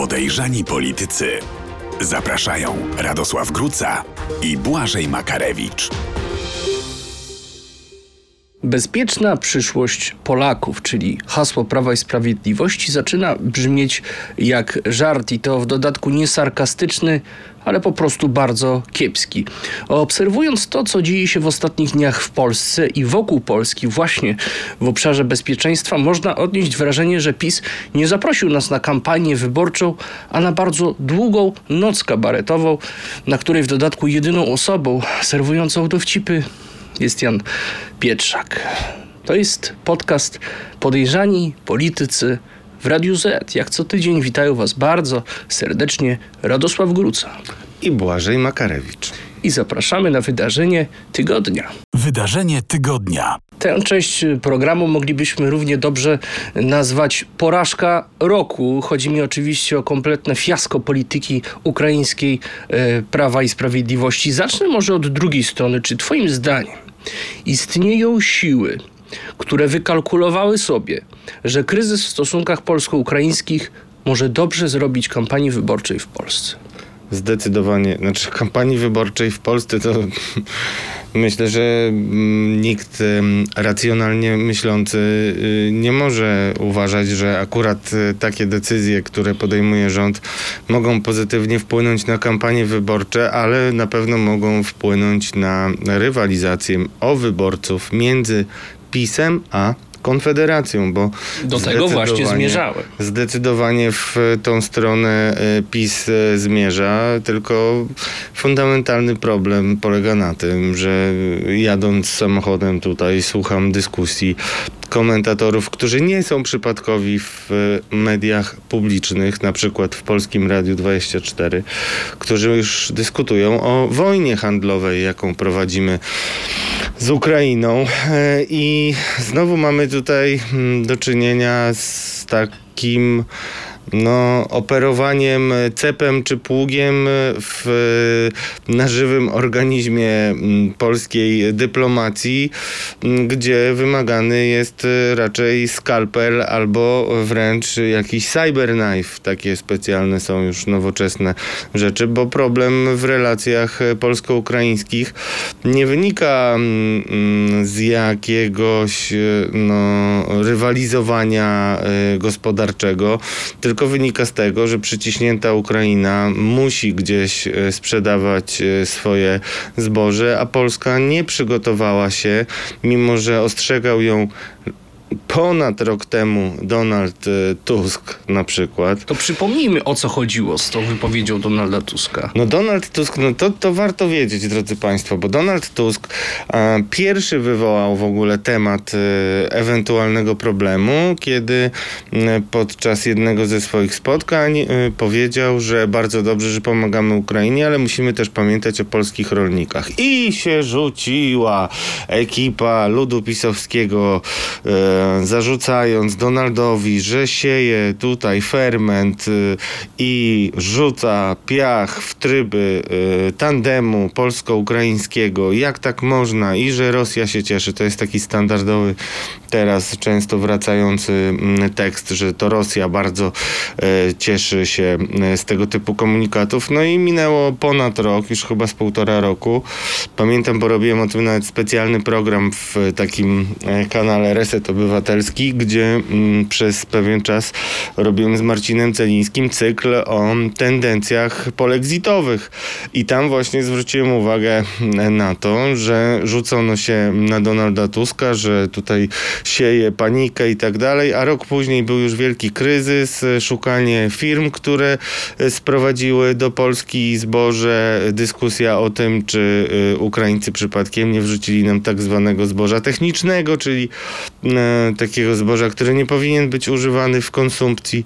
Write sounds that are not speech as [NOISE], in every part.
Podejrzani politycy. Zapraszają Radosław Gruca i Błażej Makarewicz. Bezpieczna przyszłość Polaków, czyli hasło Prawa i Sprawiedliwości, zaczyna brzmieć jak żart i to w dodatku nie sarkastyczny, ale po prostu bardzo kiepski. Obserwując to, co dzieje się w ostatnich dniach w Polsce i wokół Polski, właśnie w obszarze bezpieczeństwa, można odnieść wrażenie, że PiS nie zaprosił nas na kampanię wyborczą, a na bardzo długą noc kabaretową, na której w dodatku jedyną osobą serwującą dowcipy jest Jan Pietrzak. To jest podcast Podejrzani Politycy w Radiu Z. Jak co tydzień witają Was bardzo serdecznie Radosław Gruca. i Błażej Makarewicz. I zapraszamy na wydarzenie tygodnia. Wydarzenie tygodnia. Tę część programu moglibyśmy równie dobrze nazwać porażka roku. Chodzi mi oczywiście o kompletne fiasko polityki ukraińskiej e, Prawa i Sprawiedliwości. Zacznę może od drugiej strony. Czy Twoim zdaniem istnieją siły, które wykalkulowały sobie, że kryzys w stosunkach polsko-ukraińskich może dobrze zrobić kampanii wyborczej w Polsce? Zdecydowanie, znaczy kampanii wyborczej w Polsce to [LAUGHS] myślę, że mm, nikt racjonalnie myślący y, nie może uważać, że akurat y, takie decyzje, które podejmuje rząd, mogą pozytywnie wpłynąć na kampanie wyborcze, ale na pewno mogą wpłynąć na rywalizację o wyborców między PiSem a Konfederacją, bo Do tego właśnie zmierzałem. Zdecydowanie w tą stronę e, PiS e, zmierza, tylko fundamentalny problem polega na tym, że jadąc samochodem tutaj słucham dyskusji komentatorów, którzy nie są przypadkowi w e, mediach publicznych, na przykład w Polskim Radiu 24, którzy już dyskutują o wojnie handlowej, jaką prowadzimy z Ukrainą. E, I znowu mamy tutaj mm, do czynienia z takim no, operowaniem cepem czy pługiem w na żywym organizmie mm, polskiej dyplomacji, mm, gdzie wymagany jest raczej skalpel albo wręcz jakiś cyberknife. Takie specjalne są już nowoczesne rzeczy, bo problem w relacjach polsko-ukraińskich nie wynika mm, z jakiegoś no, rywalizowania e, gospodarczego, tylko wynika z tego, że przyciśnięta Ukraina musi gdzieś e, sprzedawać e, swoje zboże, a Polska nie przygotowała się, mimo że ostrzegał ją ponad rok temu Donald e, Tusk na przykład. To przypomnijmy, o co chodziło z tą wypowiedzią Donalda Tuska. No Donald Tusk, no to, to warto wiedzieć, drodzy Państwo, bo Donald Tusk e, pierwszy wywołał w ogóle temat e, ewentualnego problemu, kiedy e, podczas jednego ze swoich spotkań e, powiedział, że bardzo dobrze, że pomagamy Ukrainie, ale musimy też pamiętać o polskich rolnikach. I się rzuciła ekipa ludu pisowskiego, e, zarzucając Donaldowi, że sieje tutaj ferment y, i rzuca piach w tryby y, tandemu polsko-ukraińskiego. Jak tak można? I że Rosja się cieszy. To jest taki standardowy teraz często wracający mm, tekst, że to Rosja bardzo e, cieszy się e, z tego typu komunikatów. No i minęło ponad rok, już chyba z półtora roku. Pamiętam, bo robiłem o tym nawet specjalny program w takim e, kanale Reset Obywatelski, gdzie mm, przez pewien czas robiłem z Marcinem Celińskim cykl o tendencjach polexitowych. I tam właśnie zwróciłem uwagę na to, że rzucono się na Donalda Tuska, że tutaj sieje panikę i tak dalej, a rok później był już wielki kryzys, e, szukanie firm, które e, sprowadziły do Polski zboże, dyskusja o tym, czy e, Ukraińcy przypadkiem nie wrzucili nam tak zwanego zboża technicznego, czyli takiego zboża, które nie powinien być używany w konsumpcji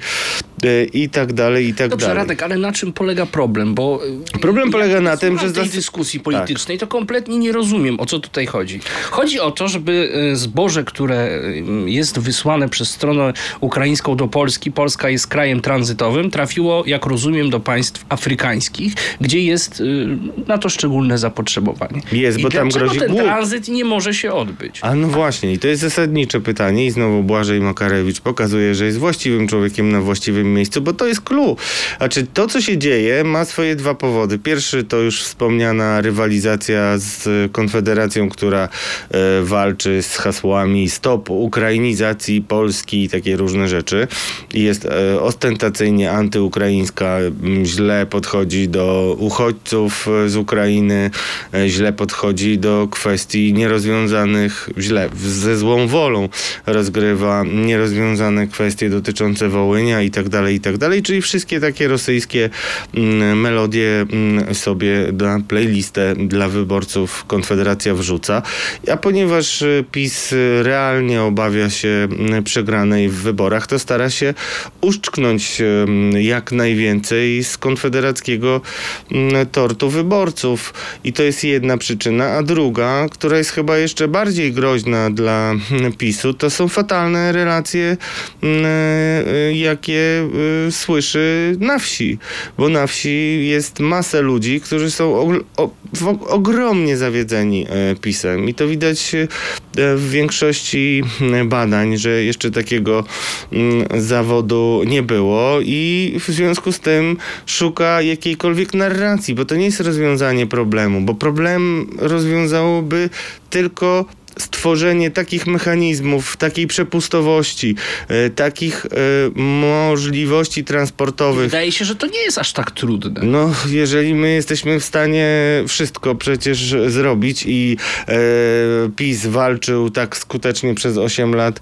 i tak dalej, i tak Dobrze, dalej. Radek, ale na czym polega problem? Bo y, Problem polega na tym, że tej dyskusji politycznej to kompletnie nie rozumiem, o co tutaj chodzi. Chodzi o to, żeby y, zboże, które jest wysłane przez stronę ukraińską do Polski, Polska jest krajem tranzytowym, trafiło, jak rozumiem, do państw afrykańskich, gdzie jest na to szczególne zapotrzebowanie. Jest, I bo tam grozi ten głód. tranzyt nie może się odbyć? A no właśnie, i to jest zasadnicze pytanie i znowu Błażej Makarewicz pokazuje, że jest właściwym człowiekiem na właściwym miejscu, bo to jest clue. Znaczy, to, co się dzieje, ma swoje dwa powody. Pierwszy to już wspomniana rywalizacja z Konfederacją, która e, walczy z hasłami stop ukrainizacji Polski i takie różne rzeczy. I Jest e, ostentacyjnie antyukraińska, źle podchodzi do uchodźców e, z Ukrainy, e, źle podchodzi do kwestii nierozwiązanych, źle, ze złą wolą rozgrywa nierozwiązane kwestie dotyczące Wołynia i tak dalej, i tak dalej, czyli wszystkie takie rosyjskie mm, melodie mm, sobie na playlistę dla wyborców Konfederacja wrzuca. A ponieważ y, PiS realnie obawia się mm, przegranej w wyborach, to stara się uszczknąć y, jak najwięcej z konfederackiego tortu wyborców. I to jest jedna przyczyna. A druga, która jest chyba jeszcze bardziej groźna dla PiSu, to są fatalne relacje, y, jakie y, słyszy na wsi. Bo na wsi jest masa ludzi, którzy są o, ogromnie zawiedzeni e, PiSem. I to widać e, w większości badań, że jeszcze takiego zawodu nie było i w związku z tym szuka jakiejkolwiek narracji, bo to nie jest rozwiązanie problemu, bo problem rozwiązałoby tylko stworzenie takich mechanizmów, takiej przepustowości, e, takich e, możliwości transportowych, Wydaje się, że to nie jest aż tak trudne. no, jeżeli my jesteśmy w stanie wszystko przecież zrobić i e, PiS walczył tak skutecznie przez 8 lat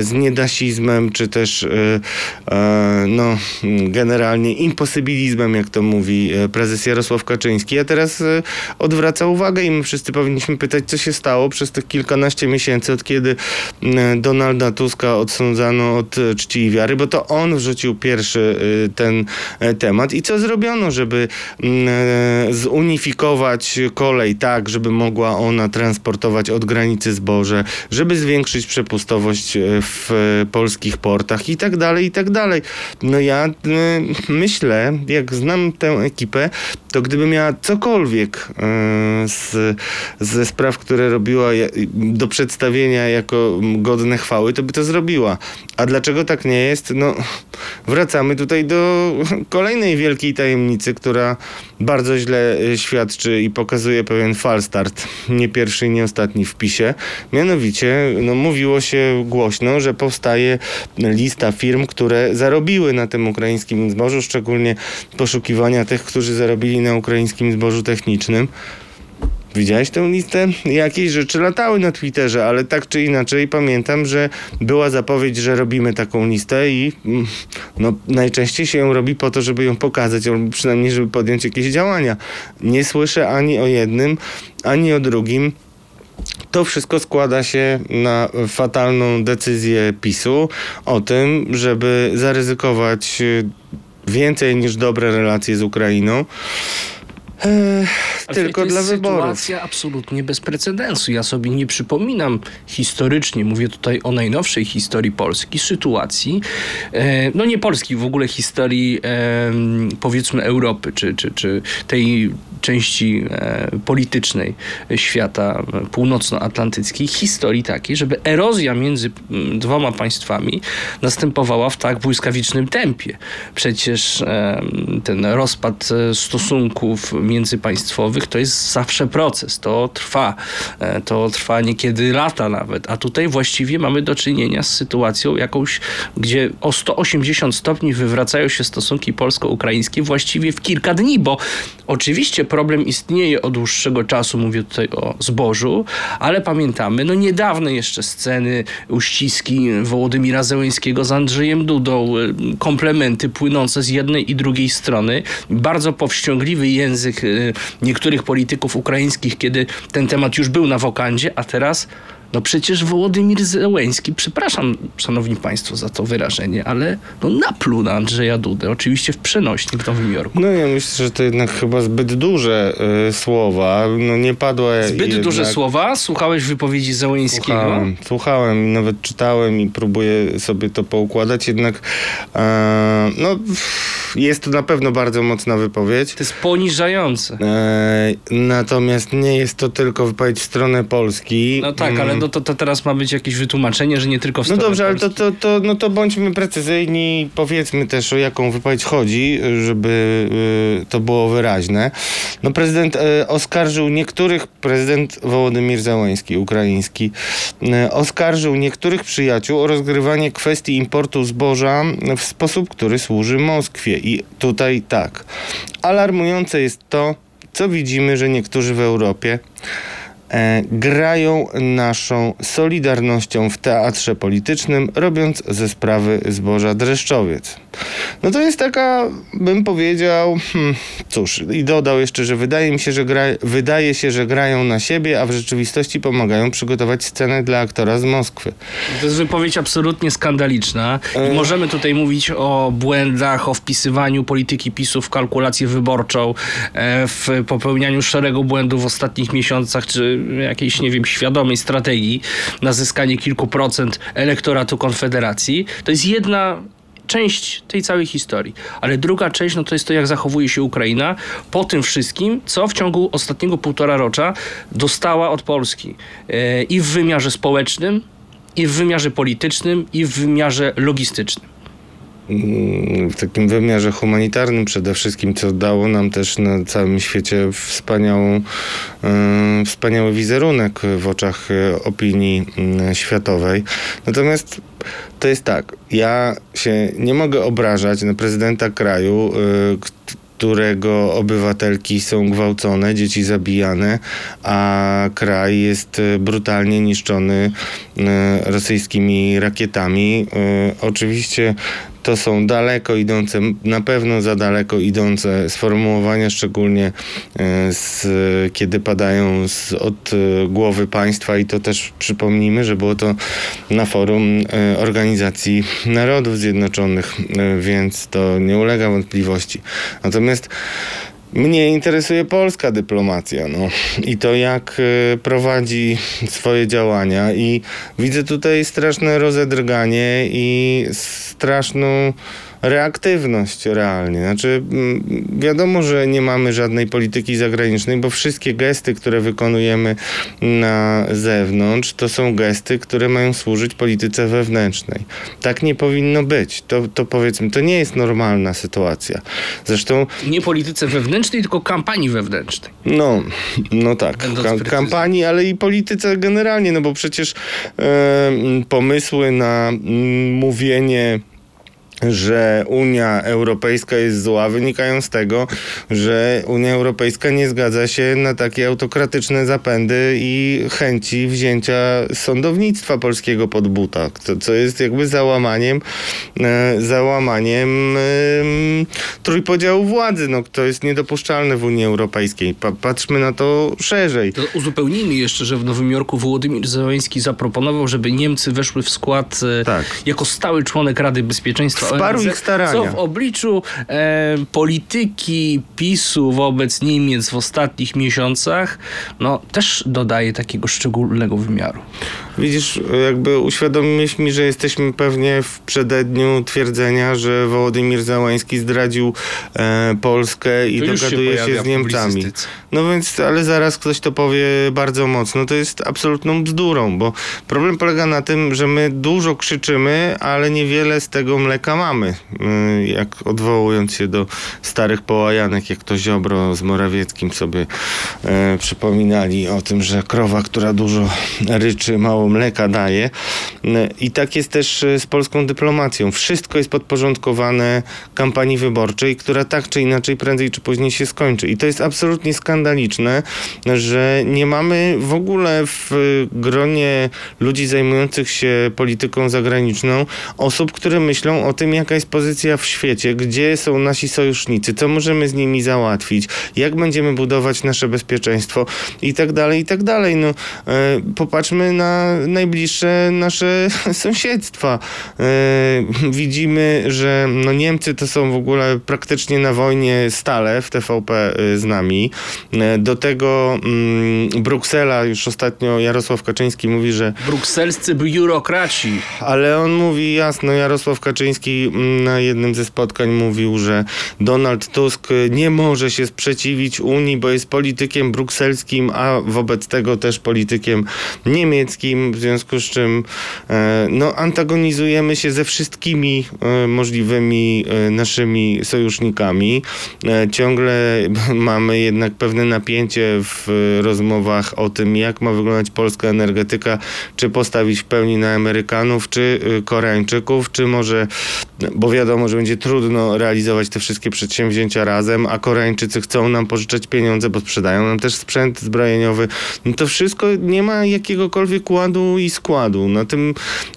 z niedasizmem, czy też no, generalnie imposybilizmem, jak to mówi prezes Jarosław Kaczyński, a teraz odwraca uwagę i my wszyscy powinniśmy pytać, co się stało przez tych kilkanaście miesięcy, od kiedy e, Donalda Tuska odsądzano od e, czci i wiary, bo to on wrzucił pierwszy e, ten e, temat. I co zrobiono, żeby mm, zunifikować kolej tak, żeby mogła ona transportować od granicy zboże, żeby zwiększyć przepustowość w polskich portach i tak dalej, i tak dalej. No ja myślę, jak znam tę ekipę, to gdyby miała cokolwiek z, ze spraw, które robiła do przedstawienia jako godne chwały, to by to zrobiła. A dlaczego tak nie jest? No, wracamy tutaj do kolejnej wielkiej tajemnicy, która bardzo źle e, świadczy i pokazuje pewien falstart, nie pierwszy i nie ostatni w PiSie. Mianowicie, no, mówiło się głośno, że powstaje lista firm, które zarobiły na tym ukraińskim zbożu, szczególnie poszukiwania tych, którzy zarobili na ukraińskim zbożu technicznym. Widziałeś tę listę? Jakieś rzeczy latały na Twitterze, ale tak czy inaczej pamiętam, że była zapowiedź, że robimy taką listę i mm, no, najczęściej się ją robi po to, żeby ją pokazać, albo przynajmniej, żeby podjąć jakieś działania. Nie słyszę ani o jednym, ani o drugim. To wszystko składa się na fatalną decyzję PiSu o tym, żeby zaryzykować y, więcej niż dobre relacje z Ukrainą. E, Ale tylko to dla jest wyborów. sytuacja absolutnie bez precedensu. Ja sobie nie przypominam historycznie, mówię tutaj o najnowszej historii Polski, sytuacji, e, no nie Polski, w ogóle historii e, powiedzmy Europy, czy, czy, czy tej części e, politycznej świata północnoatlantyckiej, historii takiej, żeby erozja między mm, dwoma państwami następowała w tak błyskawicznym tempie. Przecież ten rozpad e, stosunków międzypaństwowych to jest zawsze proces, to trwa. E, To trwa niekiedy lata nawet, a tutaj właściwie mamy do czynienia z sytuacją jakąś, gdzie o 180 stopni wywracają się stosunki polsko-ukraińskie właściwie w kilka dni, bo oczywiście problem istnieje od dłuższego czasu, mówię tutaj o zbożu, ale pamiętamy, no niedawne jeszcze sceny, uściski Wołodymira Zełęńskiego z Andrzejem Dudą, y, komplementy płynące z jednej i drugiej strony, bardzo powściągliwy język y, niektórych polityków ukraińskich, kiedy ten temat już był na wokandzie, a teraz no przecież Wołodymir Zełęński, przepraszam szanowni państwo za to wyrażenie, ale no napluł na Andrzeja Dudę, oczywiście w przenośni w Nowym Jorku. No ja myślę, że to jednak chyba zbyt duże y, słowa. No nie padła Zbyt jednak... duże słowa. Słuchałeś wypowiedzi Zełęńskiego? Słuchałem, słuchałem, nawet czytałem i próbuję sobie to poukładać, jednak e, no pff, jest to na pewno bardzo mocna wypowiedź. To jest poniżające. E, natomiast nie jest to tylko wypowiedź w stronę Polski. No tak, ale no to, to teraz ma być jakieś wytłumaczenie, że nie tylko w No stronę dobrze, ale to, Polski. to, to, no to bądźmy precyzyjni, powiedzmy też o jaką wypowiedź chodzi, żeby y, to było wyraźne. No prezydent y, oskarżył niektórych, prezydent Wołodymir Załański, ukraiński, y, oskarżył niektórych przyjaciół o rozgrywanie kwestii importu zboża w sposób, który służy Moskwie. I tutaj tak, alarmujące jest to, co widzimy, że niektórzy w Europie grają naszą solidarnością w teatrze politycznym, robiąc ze sprawy zboża dreszczowiec. No to jest taka, bym powiedział, hmm, cóż, i dodał jeszcze, że wydaje mi się, że gra, wydaje się, że grają na siebie, a w rzeczywistości pomagają przygotować scenę dla aktora z Moskwy. To jest wypowiedź absolutnie skandaliczna. E. Możemy tutaj mówić o błędach, o wpisywaniu polityki PiSu w kalkulację wyborczą, e, w popełnianiu szeregu błędów w ostatnich miesiącach, czy jakiejś, nie wiem, świadomej strategii na zyskanie kilku procent elektoratu Konfederacji. To jest jedna część tej całej historii. Ale druga część, no to jest to, jak zachowuje się Ukraina po tym wszystkim, co w ciągu ostatniego półtora rocza dostała od Polski. E, I w wymiarze społecznym, i w wymiarze politycznym, i w wymiarze logistycznym. Mm, w takim wymiarze humanitarnym przede wszystkim, co dało nam też na całym świecie wspaniałą, e, wspaniały wizerunek w oczach e, opinii mm, światowej. Natomiast to jest tak, ja się nie mogę obrażać na prezydenta kraju, e, którego obywatelki są gwałcone, dzieci zabijane, a kraj jest e, brutalnie niszczony rosyjskimi rakietami. Oczywiście to są daleko idące, na pewno za daleko idące sformułowania, szczególnie e, z, kiedy padają z, od e, głowy państwa i to też przypomnijmy, że było to na forum e, Organizacji Narodów Zjednoczonych, więc to nie ulega wątpliwości. Natomiast mnie interesuje polska dyplomacja, no. I to jak e, prowadzi swoje działania i widzę tutaj straszne rozedrganie i straszną reaktywność realnie. Znaczy, mm, wiadomo, że nie mamy żadnej polityki zagranicznej, bo wszystkie gesty, które wykonujemy na zewnątrz, to są gesty, które mają służyć polityce wewnętrznej. Tak nie powinno być. To, to powiedzmy, to nie jest normalna sytuacja. Zresztą Nie polityce wewnętrznej, tylko kampanii wewnętrznej. no, no tak, Ka- kampanii, ale i polityce generalnie, no bo przecież e, pomysły na mm, mówienie że Unia Europejska jest zła, wynikają z tego, że Unia Europejska nie zgadza się na takie autokratyczne zapędy i chęci wzięcia sądownictwa polskiego pod buta, co, co jest jakby załamaniem, e, załamaniem em, trójpodziału władzy, no, to jest niedopuszczalne w Unii Europejskiej. Pa, patrzmy na to szerzej. To uzupełnijmy jeszcze, że w Nowym Jorku Wołodymir Zełański zaproponował, żeby Niemcy weszły w skład e, Tak. jako stały członek Rady Bezpieczeństwa Ich. Co w obliczu e, polityki PiSu wobec Niemiec w ostatnich miesiącach, no też dodaje takiego szczególnego wymiaru. Widzisz, jakby uświadomiłeś mi, że jesteśmy pewnie w przededniu twierdzenia, że Wołodymir Załański zdradził e, Polskę i To się dogaduje się, pojawia z Niemcami. No więc, ale zaraz ktoś to powie bardzo mocno. To jest absolutną bzdurą, bo problem polega na tym, że my dużo krzyczymy, ale niewiele z tego mleka mamy. Y, Jak odwołując się do starych połajanek, jak to Ziobro z Morawieckim sobie e, przypominali o tym, że krowa, która dużo ryczy, mało mleka daje. I tak jest też e, z polską dyplomacją. Wszystko jest podporządkowane kampanii wyborczej, która tak czy inaczej prędzej czy później się skończy. I to jest absolutnie skandaliczne, że nie mamy w ogóle w gronie ludzi zajmujących się polityką zagraniczną osób, które myślą o tym, jaka jest pozycja w świecie, gdzie są nasi sojusznicy, co możemy z nimi załatwić, jak będziemy budować nasze bezpieczeństwo i tak dalej, i tak dalej. No, e, popatrzmy na najbliższe nasze [LAUGHS] sąsiedztwa. E, widzimy, że no Niemcy to są w ogóle praktycznie na wojnie stale w TVP e, z nami. E, do tego mm, Bruksela, już ostatnio Jarosław Kaczyński mówi, że Brukselscy biurokraci. ale on mówi jasno, Jarosław Kaczyński mm, na jednym ze spotkań mówił, że Donald Tusk nie może się sprzeciwić Unii, bo jest politykiem brukselskim, a wobec tego też politykiem niemieckim, w związku z czym e, no, antagonizujemy się ze wszystkimi e, możliwymi e, naszymi sojusznikami. Ciągle [LAUGHS] mamy jednak pewne napięcie w rozmowach o tym, jak ma wyglądać polska energetyka, czy postawić w pełni na Amerykanów, czy Koreańczyków, czy może, bo wiadomo, że będzie trudno realizować te wszystkie przedsięwzięcia razem, a Koreańczycy chcą nam pożyczać pieniądze, bo sprzedają nam też sprzęt zbrojeniowy. No to wszystko nie ma jakiegokolwiek ładu i składu. Na tym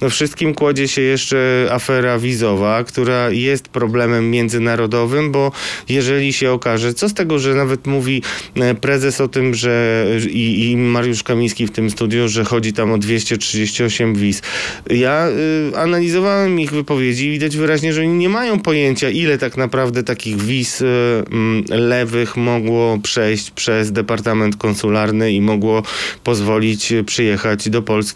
wszystkim kładzie się jeszcze afera wizowa, która jest problemem międzynarodowym, bo jeżeli się okaże, co z tego, że nawet mówi e, prezes o tym, że i, i Mariusz Kamiński w tym studiu, że chodzi tam o 238 wiz. Ja y, analizowałem ich wypowiedzi i widać wyraźnie, że oni nie mają pojęcia, ile tak naprawdę takich wiz y, mm, lewych mogło przejść przez Departament Konsularny i mogło pozwolić przyjechać do Polski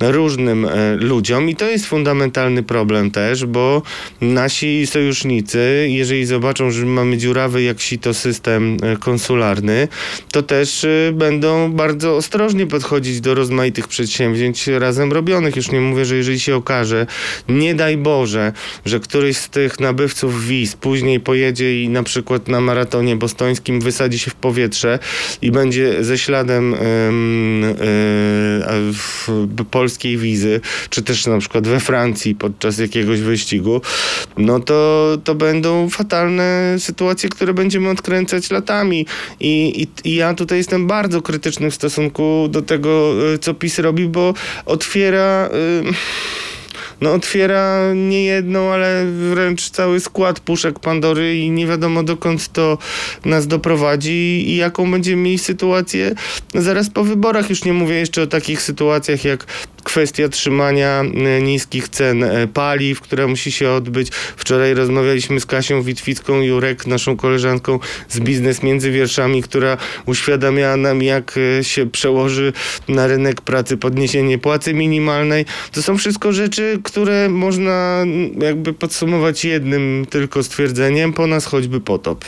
różnym y, ludziom. I to jest fundamentalny problem też, bo nasi sojusznicy, jeżeli zobaczą, że mamy dziurawy jak sito system y, konsularny, to też y, będą bardzo ostrożnie podchodzić do rozmaitych przedsięwzięć razem robionych. Już nie mówię, że jeżeli się okaże, nie daj Boże, że któryś z tych nabywców wiz później pojedzie i na przykład na maratonie bostońskim wysadzi się w powietrze i będzie ze śladem ym, y, polskiej wizy, czy też na przykład we Francji podczas jakiegoś wyścigu, no to, to będą fatalne sytuacje, które będziemy odkręcać latami. I, i, I ja tutaj jestem bardzo krytyczny w stosunku do tego, y, co PiS robi, bo otwiera. y, no otwiera nie jedną, ale wręcz cały skład puszek Pandory i nie wiadomo dokąd to nas doprowadzi i jaką będziemy mieli sytuację zaraz po wyborach. Już nie mówię jeszcze o takich sytuacjach jak kwestia trzymania e, niskich cen e, paliw, która musi się odbyć. Wczoraj rozmawialiśmy z Kasią Witwicką-Jurek, naszą koleżanką z Biznes Między Wierszami, która uświadamiała nam, jak e, się przełoży na rynek pracy podniesienie płacy minimalnej. To są wszystko rzeczy, które można jakby podsumować jednym tylko stwierdzeniem, po nas choćby potop.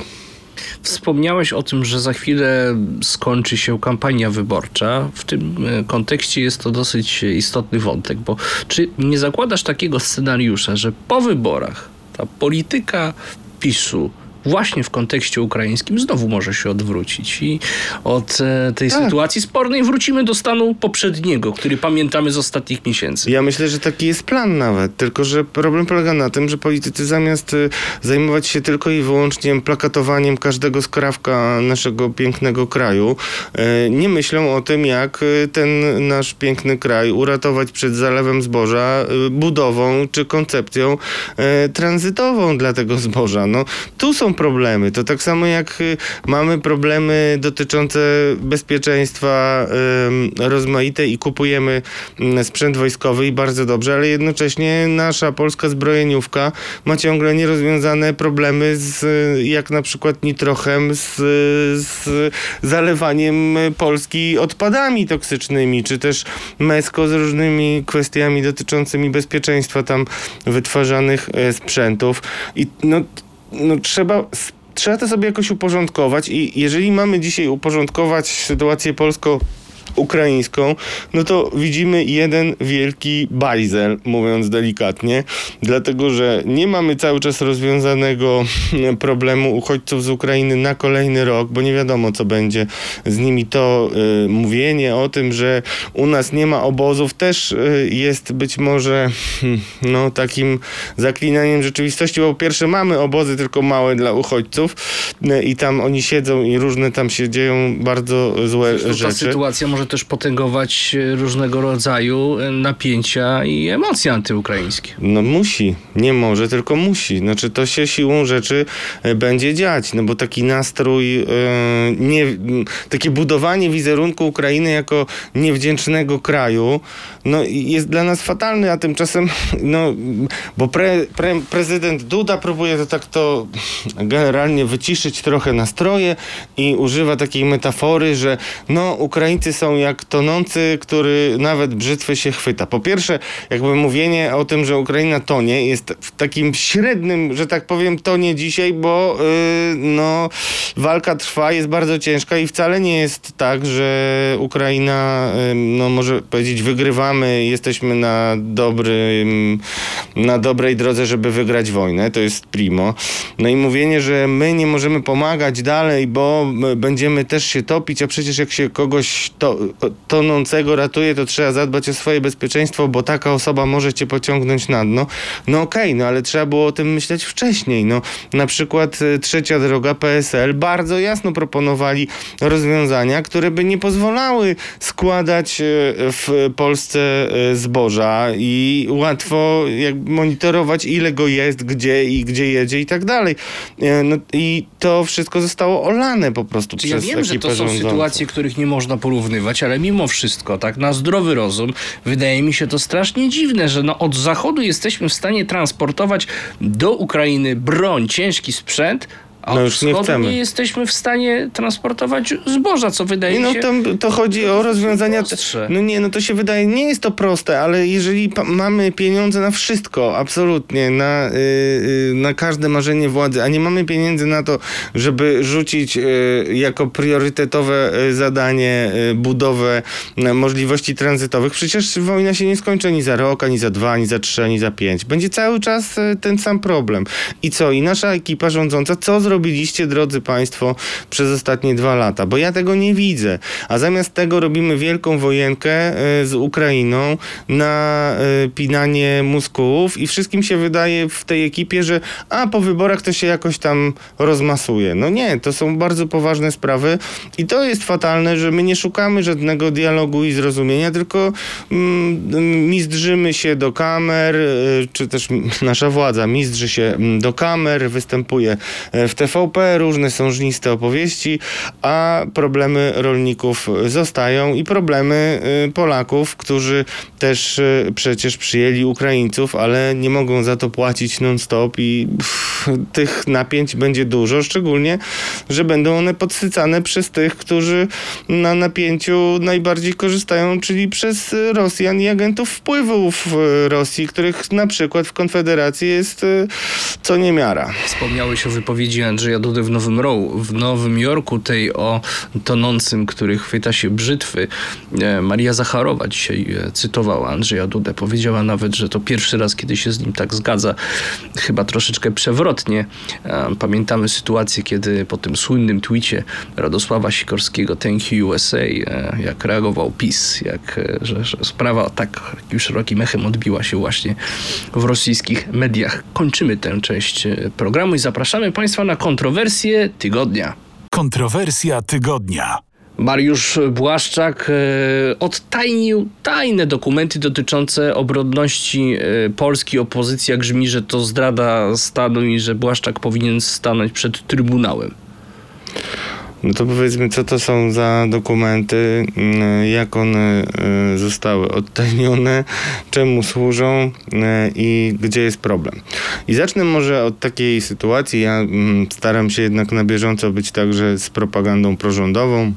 Wspomniałeś o tym, że za chwilę skończy się kampania wyborcza. W tym e, kontekście jest to dosyć istotny wątek, bo czy nie zakładasz takiego scenariusza, że po wyborach ta polityka PiSu właśnie w kontekście ukraińskim znowu może się odwrócić i od e, tej Tak. sytuacji spornej wrócimy do stanu poprzedniego, który pamiętamy z ostatnich miesięcy. Ja myślę, że taki jest plan nawet, tylko że problem polega na tym, że politycy zamiast y, zajmować się tylko i wyłącznie plakatowaniem każdego skrawka naszego pięknego kraju, y, nie myślą o tym, jak y, ten nasz piękny kraj uratować przed zalewem zboża y, budową czy koncepcją y, tranzytową dla tego zboża. No, tu są problemy. To tak samo jak y, mamy problemy dotyczące bezpieczeństwa rozmaite i kupujemy mm, sprzęt wojskowy i bardzo dobrze, ale jednocześnie nasza polska zbrojeniówka ma ciągle nierozwiązane problemy z y, jak na przykład nitrochem, z, z zalewaniem y, Polski odpadami toksycznymi, czy też MESCO z różnymi kwestiami dotyczącymi bezpieczeństwa tam wytwarzanych e, sprzętów. I no, no trzeba trzeba to sobie jakoś uporządkować i jeżeli mamy dzisiaj uporządkować sytuację polsko ukraińską, no to widzimy jeden wielki bajzel, mówiąc delikatnie, dlatego, że nie mamy cały czas rozwiązanego [LAUGHS] problemu uchodźców z Ukrainy na kolejny rok, bo nie wiadomo, co będzie z nimi. To y, mówienie o tym, że u nas nie ma obozów, też y, jest być może hmm, no, takim zaklinaniem rzeczywistości, bo po pierwsze mamy obozy tylko małe dla uchodźców y, i tam oni siedzą i różne tam się dzieją bardzo złe Ta rzeczy. sytuacja może też potęgować e, różnego rodzaju e, napięcia i emocje antyukraińskie. No musi, nie może, tylko musi. Znaczy to się siłą rzeczy e, będzie dziać, no bo taki nastrój, e, nie, takie budowanie wizerunku Ukrainy jako niewdzięcznego kraju, no jest dla nas fatalny, a tymczasem, [LAUGHS] no, bo pre, pre, prezydent Duda próbuje to tak to generalnie wyciszyć trochę nastroje i używa takiej metafory, że no Ukraińcy są jak tonący, który nawet brzytwy się chwyta. Po pierwsze, jakby mówienie o tym, że Ukraina tonie jest w takim średnim, że tak powiem, tonie dzisiaj, bo yy, no walka trwa, jest bardzo ciężka i wcale nie jest tak, że Ukraina, yy, no może powiedzieć, wygrywamy, jesteśmy na dobrym, na dobrej drodze, żeby wygrać wojnę. To jest primo. No i mówienie, że my nie możemy pomagać dalej, bo my będziemy też się topić, a przecież jak się kogoś to, tonącego ratuje, to trzeba zadbać o swoje bezpieczeństwo, bo taka osoba może cię pociągnąć na dno. No okej, no ale trzeba było o tym myśleć wcześniej. No, na przykład y, trzecia droga PSL bardzo jasno proponowali rozwiązania, które by nie pozwalały składać y, w Polsce y, zboża i łatwo jakby monitorować ile go jest, gdzie i gdzie jedzie i tak dalej. No i to wszystko zostało olane po prostu Czy ja przez wiem, że to są sytuacje, których nie można porównywać, ale mimo wszystko, tak na zdrowy rozum, wydaje mi się to strasznie dziwne, że no od zachodu jesteśmy w stanie transportować do Ukrainy broń, ciężki sprzęt, a No już nie chcemy. nie jesteśmy w stanie transportować zboża, co wydaje no się... to, to chodzi o rozwiązania. prostsze. No nie, no to się wydaje, nie jest to proste, ale jeżeli mamy pieniądze na wszystko, absolutnie, na, y, y, na każde marzenie władzy, a nie mamy pieniędzy na to, żeby rzucić y, jako priorytetowe y, zadanie y, budowę y, możliwości tranzytowych, przecież wojna się nie skończy ani za rok, ani za dwa, ani za trzy, ani za pięć. Będzie cały czas ten sam problem. I co? I nasza ekipa rządząca, co zrobiliście, drodzy Państwo, przez ostatnie dwa lata? Bo ja tego nie widzę. A zamiast tego robimy wielką wojenkę y, z Ukrainą na y, pinanie muskułów i wszystkim się wydaje w tej ekipie, że a po wyborach to się jakoś tam rozmasuje. No nie, to są bardzo poważne sprawy i to jest fatalne, że my nie szukamy żadnego dialogu i zrozumienia, tylko mm, mizdrzymy się do kamer, y, czy też nasza władza mizdrzy się mm, do kamer, występuje e, w TVP, różne są żniste opowieści, a problemy rolników zostają i problemy y, Polaków, którzy też y, przecież przyjęli Ukraińców, ale nie mogą za to płacić non-stop i pff, tych napięć będzie dużo, szczególnie, że będą one podsycane przez tych, którzy na napięciu najbardziej korzystają, czyli przez Rosjan i agentów wpływów y, Rosji, których na przykład w Konfederacji jest co niemiara. Wspomniałeś o wypowiedzi Andrzeja Dudy w Nowym, Ro- w Nowym Jorku, tej o tonącym, który chwyta się brzytwy. E, Maria Zacharowa dzisiaj e, cytowała Andrzeja Dudę. Powiedziała nawet, że to pierwszy raz, kiedy się z nim tak zgadza. Chyba troszeczkę przewrotnie. E, Pamiętamy sytuację, kiedy po tym słynnym twicie Radosława Sikorskiego Thank you USA, jak reagował PiS, jak, że, że sprawa tak już szerokim echem odbiła się właśnie w rosyjskich mediach. Kończymy tę część programu i zapraszamy Państwa na kontrowersję tygodnia. Kontrowersja tygodnia. Mariusz Błaszczak e, odtajnił tajne dokumenty dotyczące obronności e, Polski. Opozycja grzmi, że to zdrada stanu i że Błaszczak powinien stanąć przed Trybunałem. No to powiedzmy, co to są za dokumenty, mm, jak one y, zostały odtajnione, czemu służą y, i gdzie jest problem. I zacznę może od takiej sytuacji. Ja mm, staram się jednak na bieżąco być także z propagandą prorządową.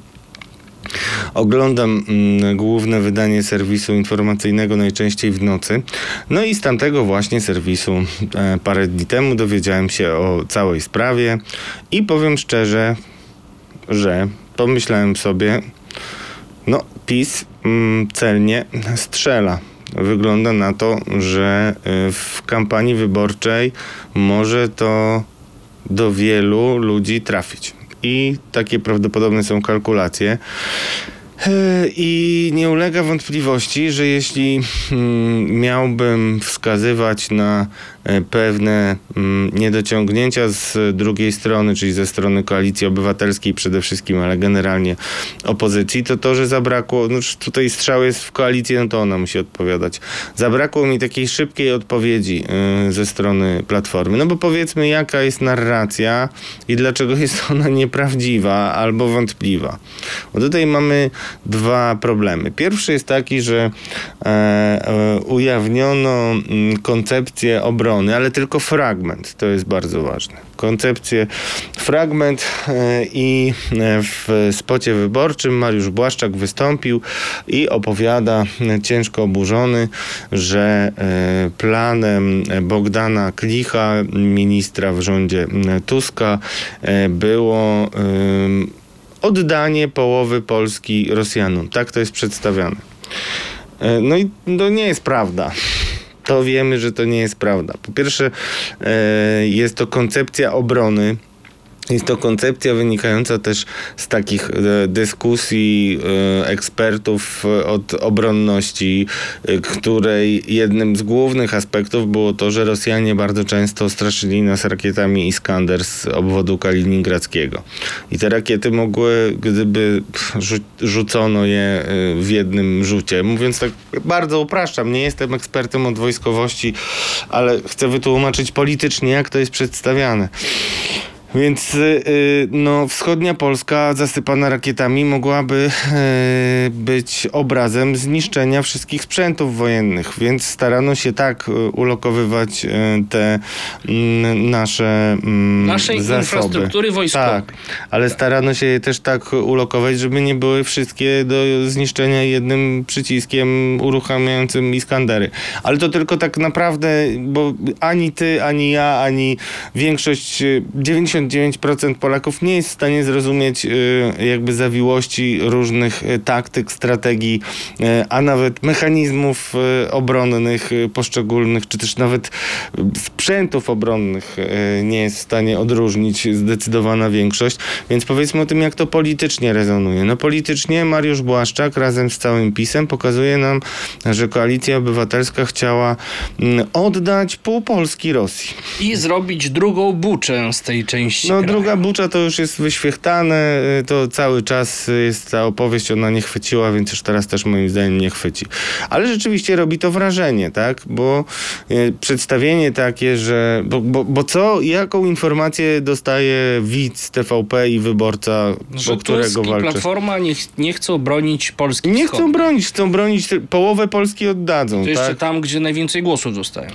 Oglądam mm, główne wydanie serwisu informacyjnego najczęściej w nocy. No i z tamtego właśnie serwisu e, parę dni temu dowiedziałem się o całej sprawie i powiem szczerze, że pomyślałem sobie, no PiS mm, celnie strzela. Wygląda na to, że y, w kampanii wyborczej może to do wielu ludzi trafić. I takie prawdopodobne są kalkulacje. E, I nie ulega wątpliwości, że jeśli mm, miałbym wskazywać na pewne mm, niedociągnięcia z drugiej strony, czyli ze strony koalicji obywatelskiej przede wszystkim, ale generalnie opozycji, to to, że zabrakło, no tutaj strzał jest w koalicję, no to ona musi odpowiadać. Zabrakło mi takiej szybkiej odpowiedzi y, ze strony Platformy. No bo powiedzmy, jaka jest narracja i dlaczego jest ona nieprawdziwa albo wątpliwa. Bo tutaj mamy dwa problemy. Pierwszy jest taki, że e, e, ujawniono mm, koncepcję obrony, ale tylko fragment. To jest bardzo ważne. Koncepcję, fragment e, i e, w spocie wyborczym Mariusz Błaszczak wystąpił i opowiada e, ciężko oburzony, że planem Bogdana Klicha, ministra w rządzie Tuska, było oddanie połowy Polski Rosjanom. Tak to jest przedstawiane. No i to nie jest prawda. To wiemy, że to nie jest prawda. Po pierwsze, e, jest to koncepcja obrony. Jest to koncepcja wynikająca też z takich e, dyskusji e, ekspertów e, od obronności, której jednym z głównych aspektów było to, że Rosjanie bardzo często straszyli nas rakietami Iskander z obwodu kaliningradzkiego. I te rakiety mogły, gdyby rzucono je w jednym rzucie, mówiąc tak bardzo upraszczam, nie jestem ekspertem od wojskowości, ale chcę wytłumaczyć politycznie, jak to jest przedstawiane. Więc y, y, no, wschodnia Polska zasypana rakietami mogłaby y, być obrazem zniszczenia wszystkich sprzętów wojennych, więc starano się tak y, ulokowywać y, te mm, nasze mm, Naszej zasoby. infrastruktury wojskowej. Tak, ale starano się je też tak ulokować, żeby nie były wszystkie do zniszczenia jednym przyciskiem uruchamiającym Iskandery. Ale to tylko tak naprawdę, bo ani ty, ani ja, ani większość, y, 99% Polaków nie jest w stanie zrozumieć y, jakby zawiłości różnych y, taktyk, strategii, y, a nawet mechanizmów obronnych poszczególnych, czy też nawet sprzętów obronnych nie jest w stanie odróżnić zdecydowana większość. Więc powiedzmy o tym, jak to politycznie rezonuje. No politycznie Mariusz Błaszczak razem z całym PiSem pokazuje nam, że Koalicja Obywatelska chciała mm, oddać pół Polski Rosji. I zrobić drugą buczę z tej części No kraju. druga bucza to już jest wyświechtane, y, to cały czas jest ta opowieść, ona nie chwyciła, więc już teraz też moim zdaniem nie chwyci. Ale rzeczywiście robi to wrażenie, tak? Bo y, przedstawienie takie, że... Bo, bo, bo co, jaką informację dostaje widz TVP i wyborca, Że o którego walczy? Platforma nie, ch- nie chcą bronić Polski Nie wschodniej. chcą bronić, chcą bronić, połowę Polski oddadzą, To jeszcze tak? tam, gdzie najwięcej głosów dostają.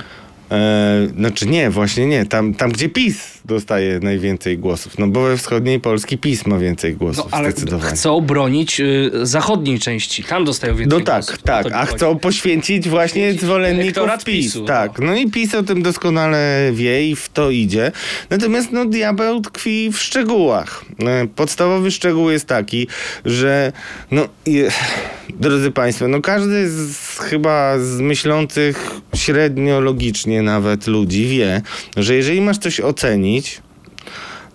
E, znaczy nie, właśnie nie. Tam, tam, gdzie PiS dostaje najwięcej głosów. No bo we wschodniej Polski PiS ma więcej głosów, No ale zdecydowanie. chcą bronić y, zachodniej części. Tam dostają więcej No tak, głosów. O tak, mi a chcą poświęcić właśnie Poświęcić zwolenników PiS. PiSu, no. tak, no i PiS o tym doskonale wie i w to idzie. Natomiast no diabeł tkwi w szczegółach. E, Podstawowy szczegół jest taki, że no je, drodzy Państwo, no każdy z, chyba z myślących średnio logicznie nawet ludzi wie, że jeżeli masz coś ocenić,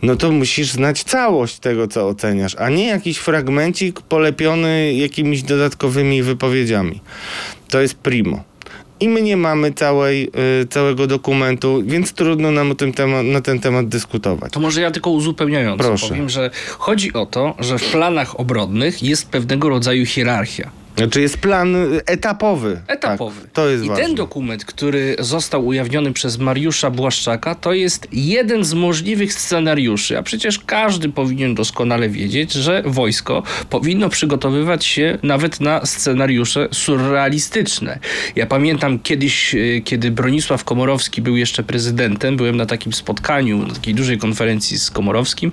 no to musisz znać całość tego, co oceniasz, a nie jakiś fragmencik polepiony jakimiś dodatkowymi wypowiedziami. To jest primo. I my nie mamy całej, y, całego dokumentu, więc trudno nam o tym tema- na ten temat dyskutować. To może ja tylko uzupełniająco Proszę. powiem, że chodzi o to, że w planach obronnych jest pewnego rodzaju hierarchia. Znaczy jest plan y, etapowy. Etapowy. Tak, to jest I ważne. ten dokument, który został ujawniony przez Mariusza Błaszczaka, to jest jeden z możliwych scenariuszy. A przecież każdy powinien doskonale wiedzieć, że wojsko powinno przygotowywać się nawet na scenariusze surrealistyczne. Ja pamiętam kiedyś, e, kiedy Bronisław Komorowski był jeszcze prezydentem, byłem na takim spotkaniu, na takiej dużej konferencji z Komorowskim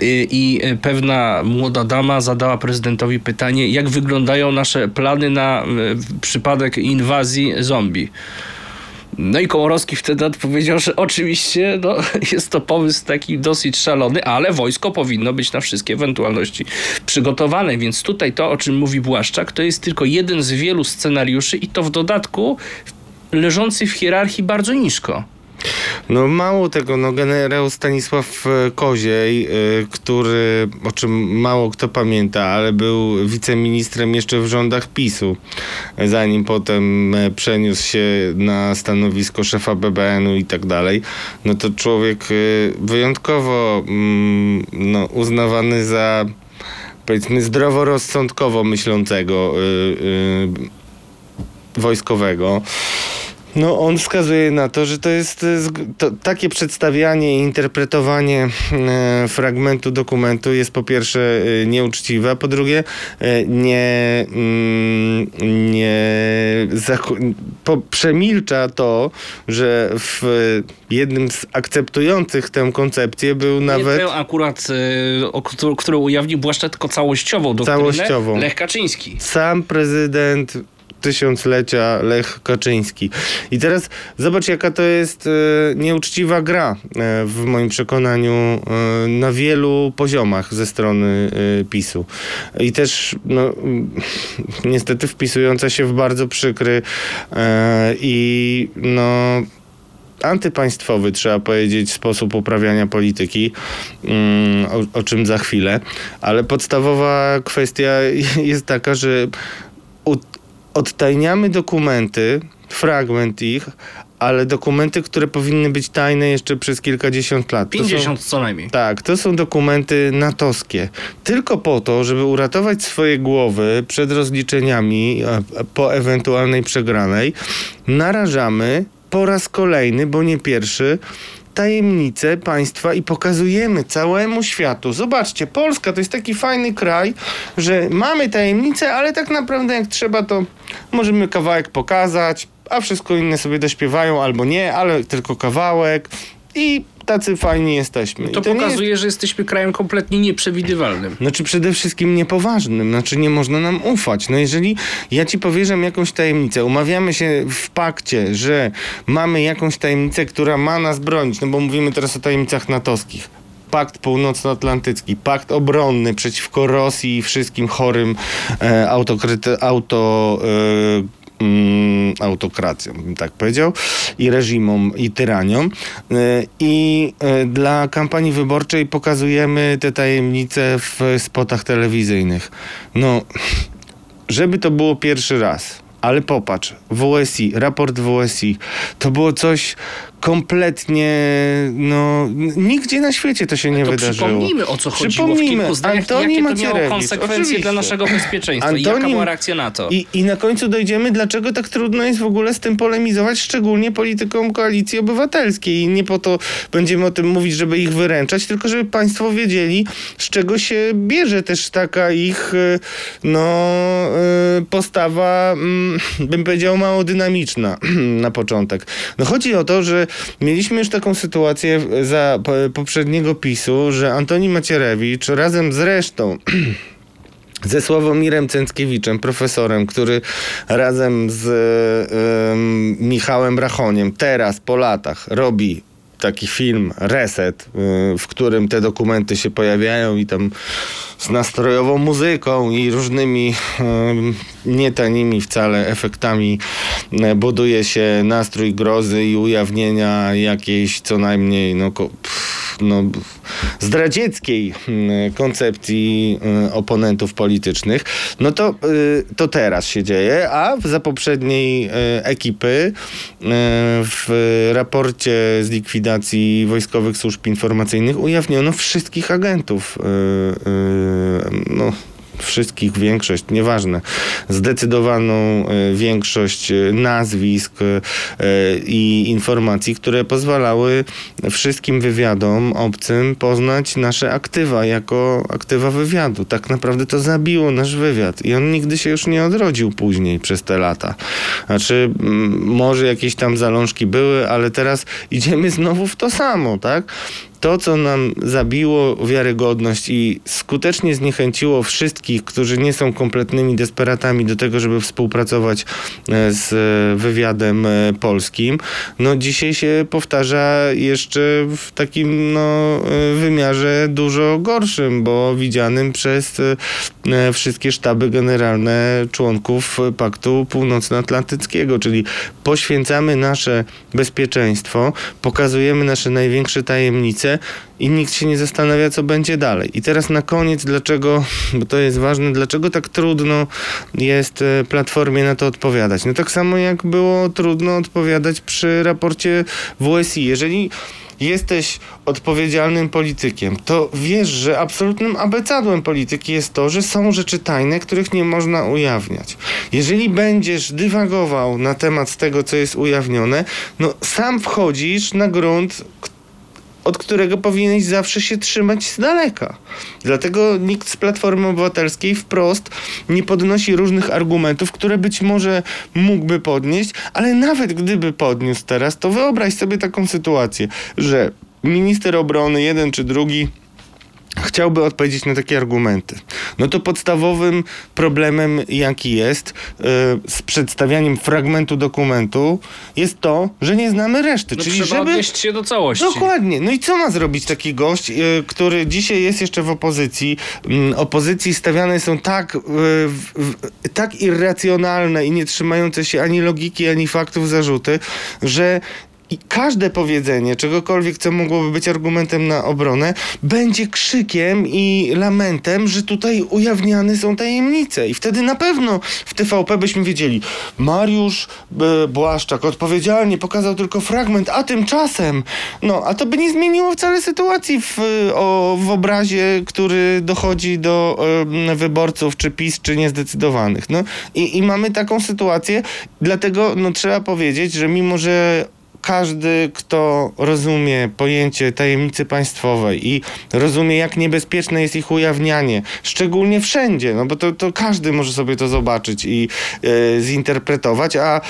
e, i pewna młoda dama zadała prezydentowi pytanie, jak wyglądają nasze plany na e, przypadek inwazji zombie. No i Komorowski wtedy odpowiedział, że oczywiście no, [LAUGHS] jest to pomysł taki dosyć szalony, ale wojsko powinno być na wszystkie ewentualności przygotowane. Więc tutaj to, o czym mówi Błaszczak, to jest tylko jeden z wielu scenariuszy i to w dodatku leżący w hierarchii bardzo nisko. No mało tego, no generał Stanisław e, Koziej, e, który, o czym mało kto pamięta, ale był wiceministrem jeszcze w rządach PiSu, e, zanim potem przeniósł się na stanowisko szefa BBN-u i tak dalej, no to człowiek wyjątkowo mm, no, uznawany za powiedzmy zdroworozsądkowo myślącego wojskowego. No, on wskazuje na to, że to jest e, to, takie przedstawianie i interpretowanie e, fragmentu dokumentu jest po pierwsze e, nieuczciwe, a po drugie e, nie, mm, nie po, przemilcza to, że w jednym z akceptujących tę koncepcję był Nie nawet tę akurat, y, o, którą, którą ujawnił Błaszczak, tylko całościową doktrynę Całościową. Lech Kaczyński. sam prezydent tysiąclecia Lech Kaczyński. I teraz zobacz, jaka to jest e, nieuczciwa gra e, w moim przekonaniu e, na wielu poziomach ze strony PiSu. I też no, mm, niestety wpisująca się w bardzo przykry i no antypaństwowy, trzeba powiedzieć, sposób uprawiania polityki, mm, o, o czym za chwilę, ale podstawowa kwestia [LAUGHS] jest taka, że odtajniamy dokumenty, fragment ich, ale dokumenty, które powinny być tajne jeszcze przez kilkadziesiąt lat. To są- 50 co najmniej. tak, to są dokumenty natowskie. Tylko po to, żeby uratować swoje głowy przed rozliczeniami e, po ewentualnej przegranej, narażamy po raz kolejny, bo nie pierwszy, tajemnice państwa i pokazujemy całemu światu. Zobaczcie, Polska to jest taki fajny kraj, że mamy tajemnice, ale tak naprawdę jak trzeba, to możemy kawałek pokazać, a wszystko inne sobie dośpiewają albo nie, ale tylko kawałek i tacy fajni jesteśmy. To I nie jest pokazuje, że jesteśmy krajem kompletnie nieprzewidywalnym. znaczy przede wszystkim niepoważnym, znaczy nie można nam ufać. No jeżeli ja ci powierzam jakąś tajemnicę, umawiamy się w pakcie, że mamy jakąś tajemnicę, która ma nas bronić, no bo mówimy teraz o tajemnicach natowskich. Pakt Północnoatlantycki, pakt obronny przeciwko Rosji i wszystkim chorym e, autokryty, auto... E, mm, autokracją, bym tak powiedział, i reżimom, i tyraniom. E, I e, dla kampanii wyborczej pokazujemy te tajemnice w spotach telewizyjnych. No, żeby to było pierwszy raz. Ale popatrz, WSI, raport WSI, to było coś kompletnie, no, nigdzie na świecie to się nie to wydarzyło. przypomnijmy o co chodziło w Przypomnijmy. kilku zdaniach, Antoni jakie to miało konsekwencje oczywiście. dla naszego bezpieczeństwa i jaka Antoni- była reakcja na to. I, I na końcu dojdziemy, dlaczego tak trudno jest w ogóle z tym polemizować, szczególnie polityką koalicji obywatelskiej. I nie po to będziemy o tym mówić, żeby ich wyręczać, tylko żeby państwo wiedzieli, z czego się bierze też taka ich, e, no, e, postawa, mm, bym powiedział, mało dynamiczna [CLEARS THROAT] na początek. No chodzi o to, że mieliśmy już taką sytuację w- za po- poprzedniego PiSu, że Antoni Macierewicz razem z resztą [CLEARS THROAT] ze Sławomirem Cęckiewiczem, profesorem, który razem z em, Michałem Rachoniem teraz po latach robi taki film Reset, y, w którym te dokumenty się pojawiają i tam z nastrojową muzyką i różnymi em, nietanimi wcale efektami e, buduje się nastrój grozy i ujawnienia jakiejś co najmniej no, pff, no, zdradzieckiej mm, koncepcji y, oponentów politycznych, no to, y, to teraz się dzieje, a za poprzedniej y, ekipy y, w raporcie z likwidacji wojskowych służb informacyjnych ujawniono wszystkich agentów. No, wszystkich, większość, nieważne, zdecydowaną e, większość e, nazwisk e, i informacji, które pozwalały wszystkim wywiadom obcym poznać nasze aktywa jako aktywa wywiadu. Tak naprawdę to zabiło nasz wywiad i on nigdy się już nie odrodził później przez te lata. Znaczy, może jakieś tam zalążki były, ale teraz idziemy znowu w to samo, tak? To, co nam zabiło wiarygodność i skutecznie zniechęciło wszystkich, którzy nie są kompletnymi desperatami do tego, żeby współpracować e, z e, wywiadem e, polskim, no dzisiaj się powtarza jeszcze w takim no, wymiarze dużo gorszym, bo widzianym przez wszystkie sztaby generalne członków Paktu Północnoatlantyckiego, czyli poświęcamy nasze bezpieczeństwo, pokazujemy nasze największe tajemnice i nikt się nie zastanawia, co będzie dalej. I teraz na koniec, dlaczego, bo to jest ważne, dlaczego tak trudno jest e, Platformie na to odpowiadać? No tak samo jak było trudno odpowiadać przy raporcie WSI. Jeżeli jesteś odpowiedzialnym politykiem, to wiesz, że absolutnym abecadłem polityki jest to, że są rzeczy tajne, których nie można ujawniać. Jeżeli będziesz dywagował na temat tego, co jest ujawnione, no sam wchodzisz na grunt, k- od którego powinieneś zawsze się trzymać z daleka. Dlatego nikt z Platformy Obywatelskiej wprost nie podnosi różnych argumentów, które być może mógłby podnieść, ale nawet gdyby podniósł teraz, to wyobraź sobie taką sytuację, że minister obrony, jeden czy drugi, chciałby odpowiedzieć na takie argumenty. No to podstawowym problemem, jaki jest yy, z przedstawianiem fragmentu dokumentu, jest to, że nie znamy reszty. No Czyli trzeba żeby odnieść się do całości. Dokładnie. No i co ma zrobić taki gość, y, który dzisiaj jest jeszcze w opozycji? Mm, Opozycji stawiane są tak, y, w- tak irracjonalne i nie trzymające się ani logiki, ani faktów zarzuty, że i każde powiedzenie czegokolwiek, co mogłoby być argumentem na obronę, będzie krzykiem i lamentem, że tutaj ujawniane są tajemnice. I wtedy na pewno w TVP byśmy wiedzieli, Mariusz e, Błaszczak odpowiedzialnie pokazał tylko fragment, a tymczasem, no, a to by nie zmieniło wcale sytuacji w, o, w obrazie, który dochodzi do e, wyborców, czy PiS, czy niezdecydowanych. No, i, I mamy taką sytuację, dlatego no, trzeba powiedzieć, że mimo, że każdy, kto rozumie pojęcie tajemnicy państwowej i rozumie, jak niebezpieczne jest ich ujawnianie, szczególnie wszędzie, no bo to, to każdy może sobie to zobaczyć i e, zinterpretować, a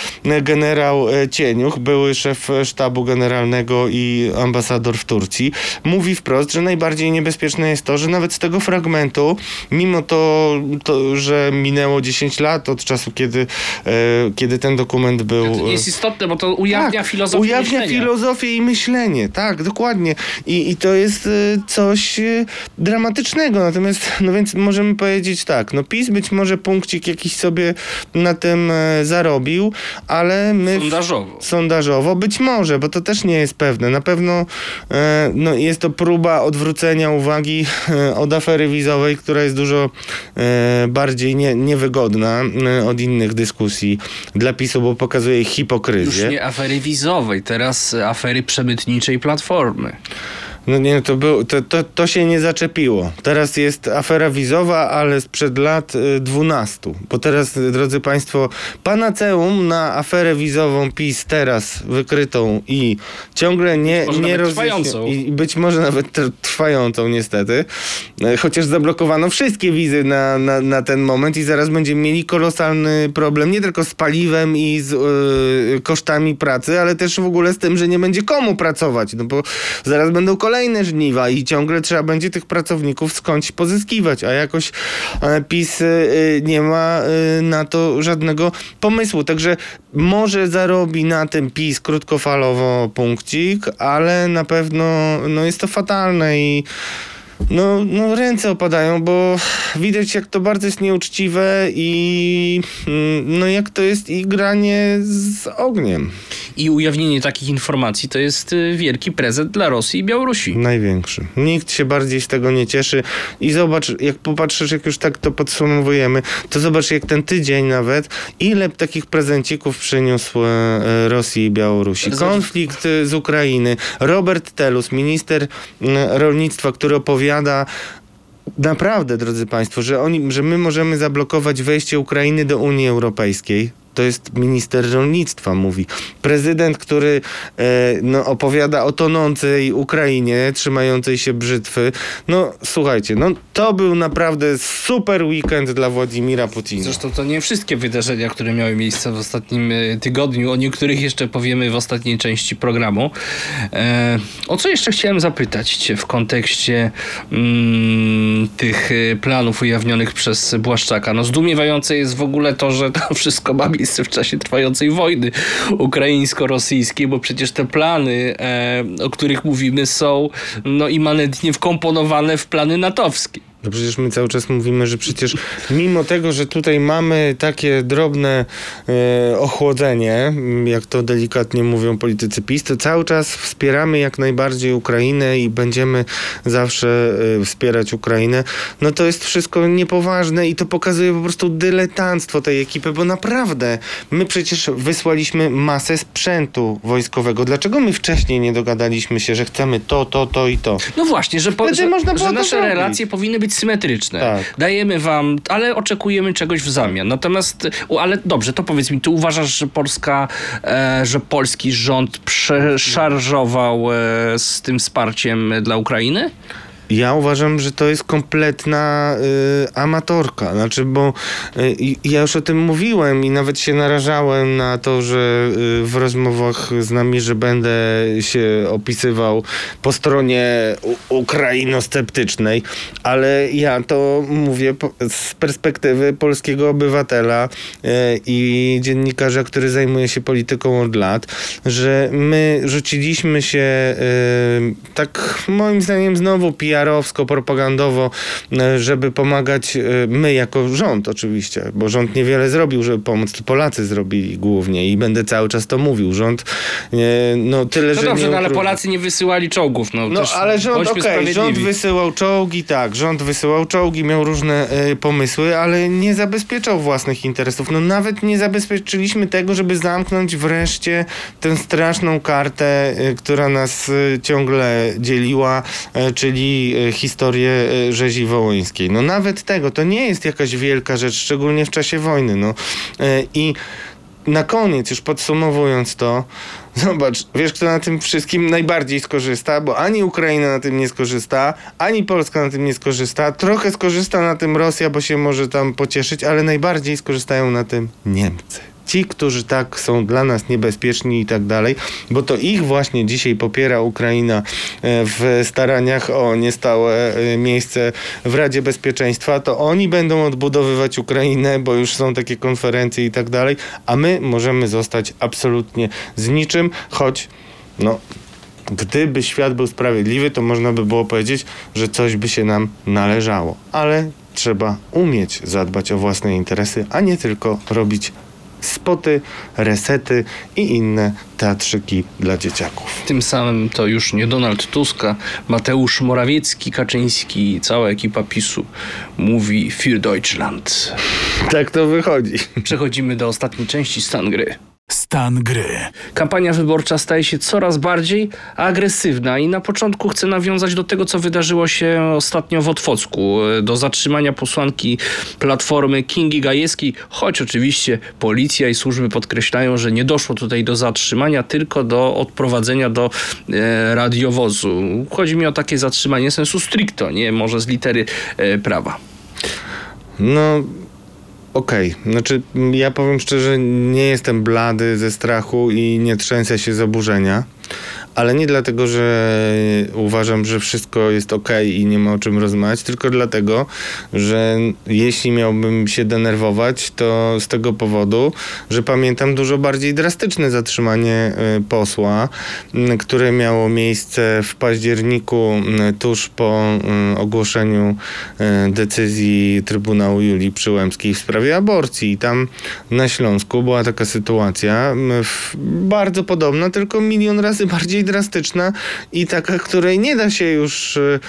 generał e, Cieniuch, były szef sztabu generalnego i ambasador w Turcji, mówi wprost, że najbardziej niebezpieczne jest to, że nawet z tego fragmentu, mimo to, to że minęło 10 lat od czasu, kiedy, e, kiedy ten dokument był... To jest istotne, bo to ujawnia Tak, filozofię Ujawnia myślenia. filozofię i myślenie, tak, dokładnie. I, i to jest y, coś y, dramatycznego. Natomiast, no więc możemy powiedzieć tak, no PiS być może punkcik jakiś sobie na tym e, zarobił, ale my... w- Sondażowo. Sondażowo być może, bo to też nie jest pewne. Na pewno e, no, jest to próba odwrócenia uwagi e, od afery wizowej, która jest dużo bardziej nie, niewygodna od innych dyskusji dla PiSu, bo pokazuje ich Już hipokryzję. nie afery wizowej, teraz afery przemytniczej Platformy. No nie, to, był, to, to, to się nie zaczepiło. Teraz jest afera wizowa, ale sprzed lat y, 12. Bo teraz, y, drodzy Państwo, panaceum na aferę wizową PiS teraz wykrytą i ciągle nie, nie nawet rozjaśni- trwającą. I być może nawet tr- trwającą niestety. E, Chociaż zablokowano wszystkie wizy na, na, na ten moment i zaraz będziemy mieli kolosalny problem nie tylko z paliwem i z y, kosztami pracy, ale też w ogóle z tym, że nie będzie komu pracować. No bo zaraz będą kolejne żniwa i ciągle trzeba będzie tych pracowników skądś pozyskiwać, a jakoś e, PiS y, nie ma y, na to żadnego pomysłu. Także może zarobi na tym PiS krótkofalowo punkcik, ale na pewno no, jest to fatalne i no, no ręce opadają, bo widać jak to bardzo jest nieuczciwe i mm, no jak to jest i granie z ogniem. I ujawnienie takich informacji to jest y, wielki prezent dla Rosji i Białorusi. Największy. Nikt się bardziej z tego nie cieszy. I zobacz, jak popatrzysz, jak już tak to podsumowujemy, to zobacz, jak ten tydzień nawet, ile takich prezencików przyniósł e, Rosji i Białorusi. Konflikt z Ukrainy. Robert Telus, minister rolnictwa, który opowiada naprawdę, drodzy Państwo, że, oni, że my możemy zablokować wejście Ukrainy do Unii Europejskiej. To jest minister rolnictwa, mówi. Prezydent, który e, no, opowiada o tonącej Ukrainie, trzymającej się brzytwy. No słuchajcie, no to był naprawdę super weekend dla Władimira Putina. Zresztą to nie wszystkie wydarzenia, które miały miejsce w ostatnim y, tygodniu. O niektórych jeszcze powiemy w ostatniej części programu. E, o co jeszcze chciałem zapytać Cię w kontekście mm, tych y, planów ujawnionych przez Błaszczaka? No zdumiewające jest w ogóle to, że to [LAUGHS] wszystko ma miejsce w czasie trwającej wojny ukraińsko-rosyjskiej, bo przecież te plany, e, o których mówimy, są no immanentnie wkomponowane w plany natowskie. No przecież my cały czas mówimy, że przecież mimo tego, że tutaj mamy takie drobne e, ochłodzenie, m, jak to delikatnie mówią politycy PiS, to cały czas wspieramy jak najbardziej Ukrainę i będziemy zawsze e, wspierać Ukrainę. No to jest wszystko niepoważne i to pokazuje po prostu dyletanctwo tej ekipy, bo naprawdę my przecież wysłaliśmy masę sprzętu wojskowego. Dlaczego my wcześniej nie dogadaliśmy się, że chcemy to, to, to i to? No właśnie, że, po, że, że to nasze zrobić. relacje powinny być symetryczne. Tak. Dajemy wam, ale oczekujemy czegoś w zamian. Natomiast, ale dobrze, to powiedz mi, ty uważasz, że Polska, e, że polski rząd przeszarżował e, z tym wsparciem dla Ukrainy? Ja uważam, że to jest kompletna y, amatorka. Znaczy, bo y, ja już o tym mówiłem i nawet się narażałem na to, że y, w rozmowach z nami, że będę się opisywał po stronie ukrainosceptycznej, ale ja to mówię po, z perspektywy polskiego obywatela y, i dziennikarza, który zajmuje się polityką od lat, że my rzuciliśmy się y, tak moim zdaniem znowu PR-owsko, propagandowo, y, żeby pomagać y, my jako rząd oczywiście, bo rząd niewiele zrobił, żeby pomóc, to Polacy zrobili głównie i będę cały czas to mówił. Rząd y, no tyle, No że dobrze, nie no, ale. Polacy nie wysyłali czołgów. No, No ale rząd, okej, rząd wysyłał czołgi, tak, rząd wysyłał czołgi, miał różne y, pomysły, ale nie zabezpieczał własnych interesów. No nawet nie zabezpieczyliśmy tego, żeby zamknąć wreszcie tę straszną kartę, y, która nas y, ciągle dzieliła, czyli y, historię y, rzezi wołyńskiej. No nawet tego, to nie jest jakaś wielka rzecz, szczególnie w czasie wojny. No. Y, I na koniec, już podsumowując to, [LAUGHS] zobacz, wiesz, kto na tym wszystkim najbardziej skorzysta, bo ani Ukraina na tym nie skorzysta, ani Polska na tym nie skorzysta. Trochę skorzysta na tym Rosja, bo się może tam pocieszyć, ale najbardziej skorzystają na tym Niemcy. Ci, którzy tak są dla nas niebezpieczni i tak dalej, bo to ich właśnie dzisiaj popiera Ukraina e, w staraniach o niestałe e, miejsce w Radzie Bezpieczeństwa, to oni będą odbudowywać Ukrainę, bo już są takie konferencje i tak dalej, a my możemy zostać absolutnie z niczym, choć no, gdyby świat był sprawiedliwy, to można by było powiedzieć, że coś by się nam należało. Ale trzeba umieć zadbać o własne interesy, a nie tylko robić spoty, resety i inne teatrzyki dla dzieciaków. Tym samym to już nie Donald Tusk, a Mateusz Morawiecki, Kaczyński i cała ekipa PiSu mówi Für Deutschland. Tak to wychodzi. Przechodzimy do ostatniej części stan gry. Stan gry. Kampania wyborcza staje się coraz bardziej agresywna i na początku chcę nawiązać do tego, co wydarzyło się ostatnio w Otwocku, do zatrzymania posłanki Platformy Kingi Gajewskiej, choć oczywiście policja i służby podkreślają, że nie doszło tutaj do zatrzymania, tylko do odprowadzenia do e, radiowozu. Chodzi mi o takie zatrzymanie sensu stricto, nie może z litery e, prawa. No, okej. Znaczy, m, ja powiem szczerze, nie jestem blady ze strachu i nie trzęsę się z oburzenia. Ale nie dlatego, że uważam, że wszystko jest ok i nie ma o czym rozmawiać, tylko dlatego, że jeśli miałbym się denerwować, to z tego powodu, że pamiętam dużo bardziej drastyczne zatrzymanie y, posła, y, które miało miejsce w październiku y, tuż po ogłoszeniu decyzji Trybunału Julii Przyłębskiej w sprawie aborcji. I tam na Śląsku była taka sytuacja bardzo podobna, tylko milion razy [LAUGHS] bardziej drastyczna i taka, której nie da się już y,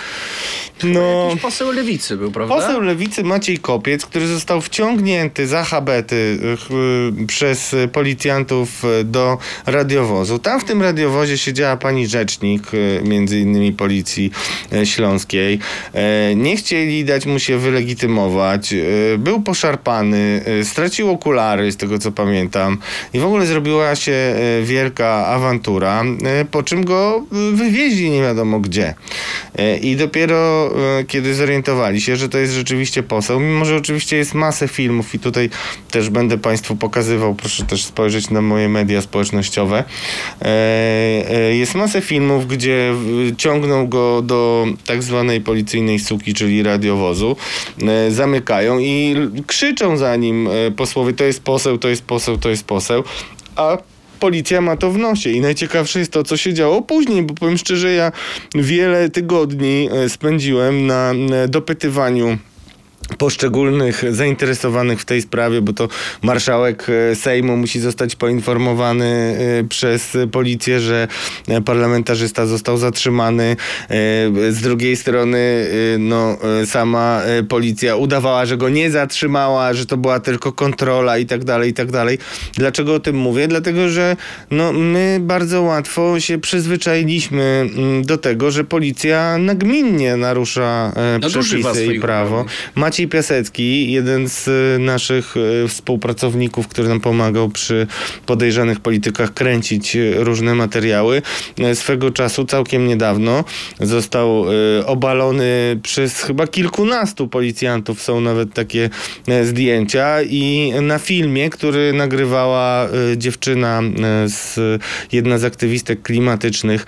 no... Jakiś poseł lewicy był, prawda? Poseł lewicy Maciej Kopiec, który został wciągnięty za habety y, y, przez policjantów do radiowozu. Tam w tym radiowozie siedziała pani rzecznik, między innymi policji śląskiej. E, Nie chcieli dać mu się wylegitymować. Y, Był poszarpany, y, stracił okulary, z tego co pamiętam. I w ogóle zrobiła się wielka awantura, y, po czym go y, wywieźli nie wiadomo gdzie. E, I dopiero e, kiedy zorientowali się, że to jest rzeczywiście poseł, mimo że oczywiście jest masę filmów i tutaj też będę Państwu pokazywał, proszę też spojrzeć na moje media społecznościowe. E, Jest masę filmów, gdzie ciągną go do tak zwanej policyjnej suki, czyli radiowozu, zamykają i krzyczą za nim posłowie, to jest poseł, to jest poseł, to jest poseł, a policja ma to w nosie. I najciekawsze jest to, co się działo później, bo powiem szczerze, ja wiele tygodni e, spędziłem na e, dopytywaniu poszczególnych zainteresowanych w tej sprawie, bo to marszałek e, Sejmu musi zostać poinformowany e, przez policję, że e, parlamentarzysta został zatrzymany. Z drugiej strony no, sama policja udawała, że go nie zatrzymała, że to była tylko kontrola i tak dalej, i tak dalej. Dlaczego o tym mówię? Dlatego, że no, my bardzo łatwo się przyzwyczailiśmy mm, do tego, że policja nagminnie narusza przepisy i prawo. uprawnień. Maciej Piasecki, jeden z y, naszych y, współpracowników, który nam pomagał przy podejrzanych politykach kręcić y, różne materiały, swego czasu, całkiem niedawno, został obalony przez chyba kilkunastu policjantów. Są nawet takie zdjęcia. I na filmie, który nagrywała dziewczyna, z, jedna z aktywistek klimatycznych,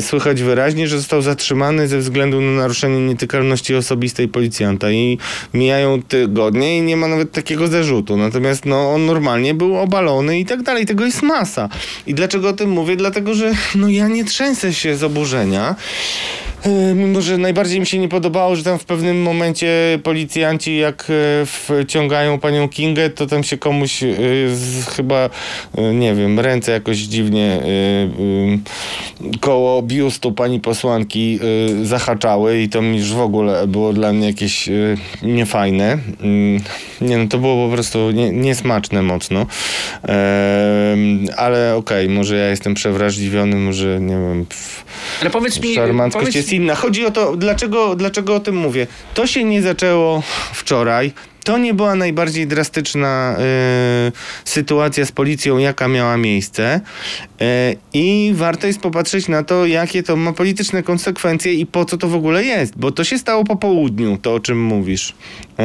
słychać wyraźnie, że został zatrzymany ze względu na naruszenie nietykalności osobistej policjanta. I mijają tygodnie i nie ma nawet takiego zarzutu. Natomiast no, on normalnie był obalony i tak dalej. Tego jest masa. I dlaczego o tym mówię? Dlatego, że no, ja nie trzęsę się z oburzenia. Mimo, że najbardziej mi się nie podobało, że tam w pewnym momencie policjanci jak e, wciągają panią Kingę, to tam się komuś e, z, chyba, e, nie wiem, ręce jakoś dziwnie koło biustu pani posłanki zahaczały i to mi już w ogóle było dla mnie jakieś niefajne. Mm, Nie no, to było po prostu nie, niesmaczne mocno. Ale okej, może ja jestem przewrażliwiony, może nie wiem... Ale powiedz mi, Szarmanckość powiedz, jest inna. Chodzi o to, dlaczego, dlaczego o tym mówię. To się nie zaczęło wczoraj. To nie była najbardziej drastyczna y, sytuacja z policją, jaka miała miejsce. Y, I warto jest popatrzeć na to, jakie to ma polityczne konsekwencje i po co to w ogóle jest. Bo to się stało po południu, to o czym mówisz.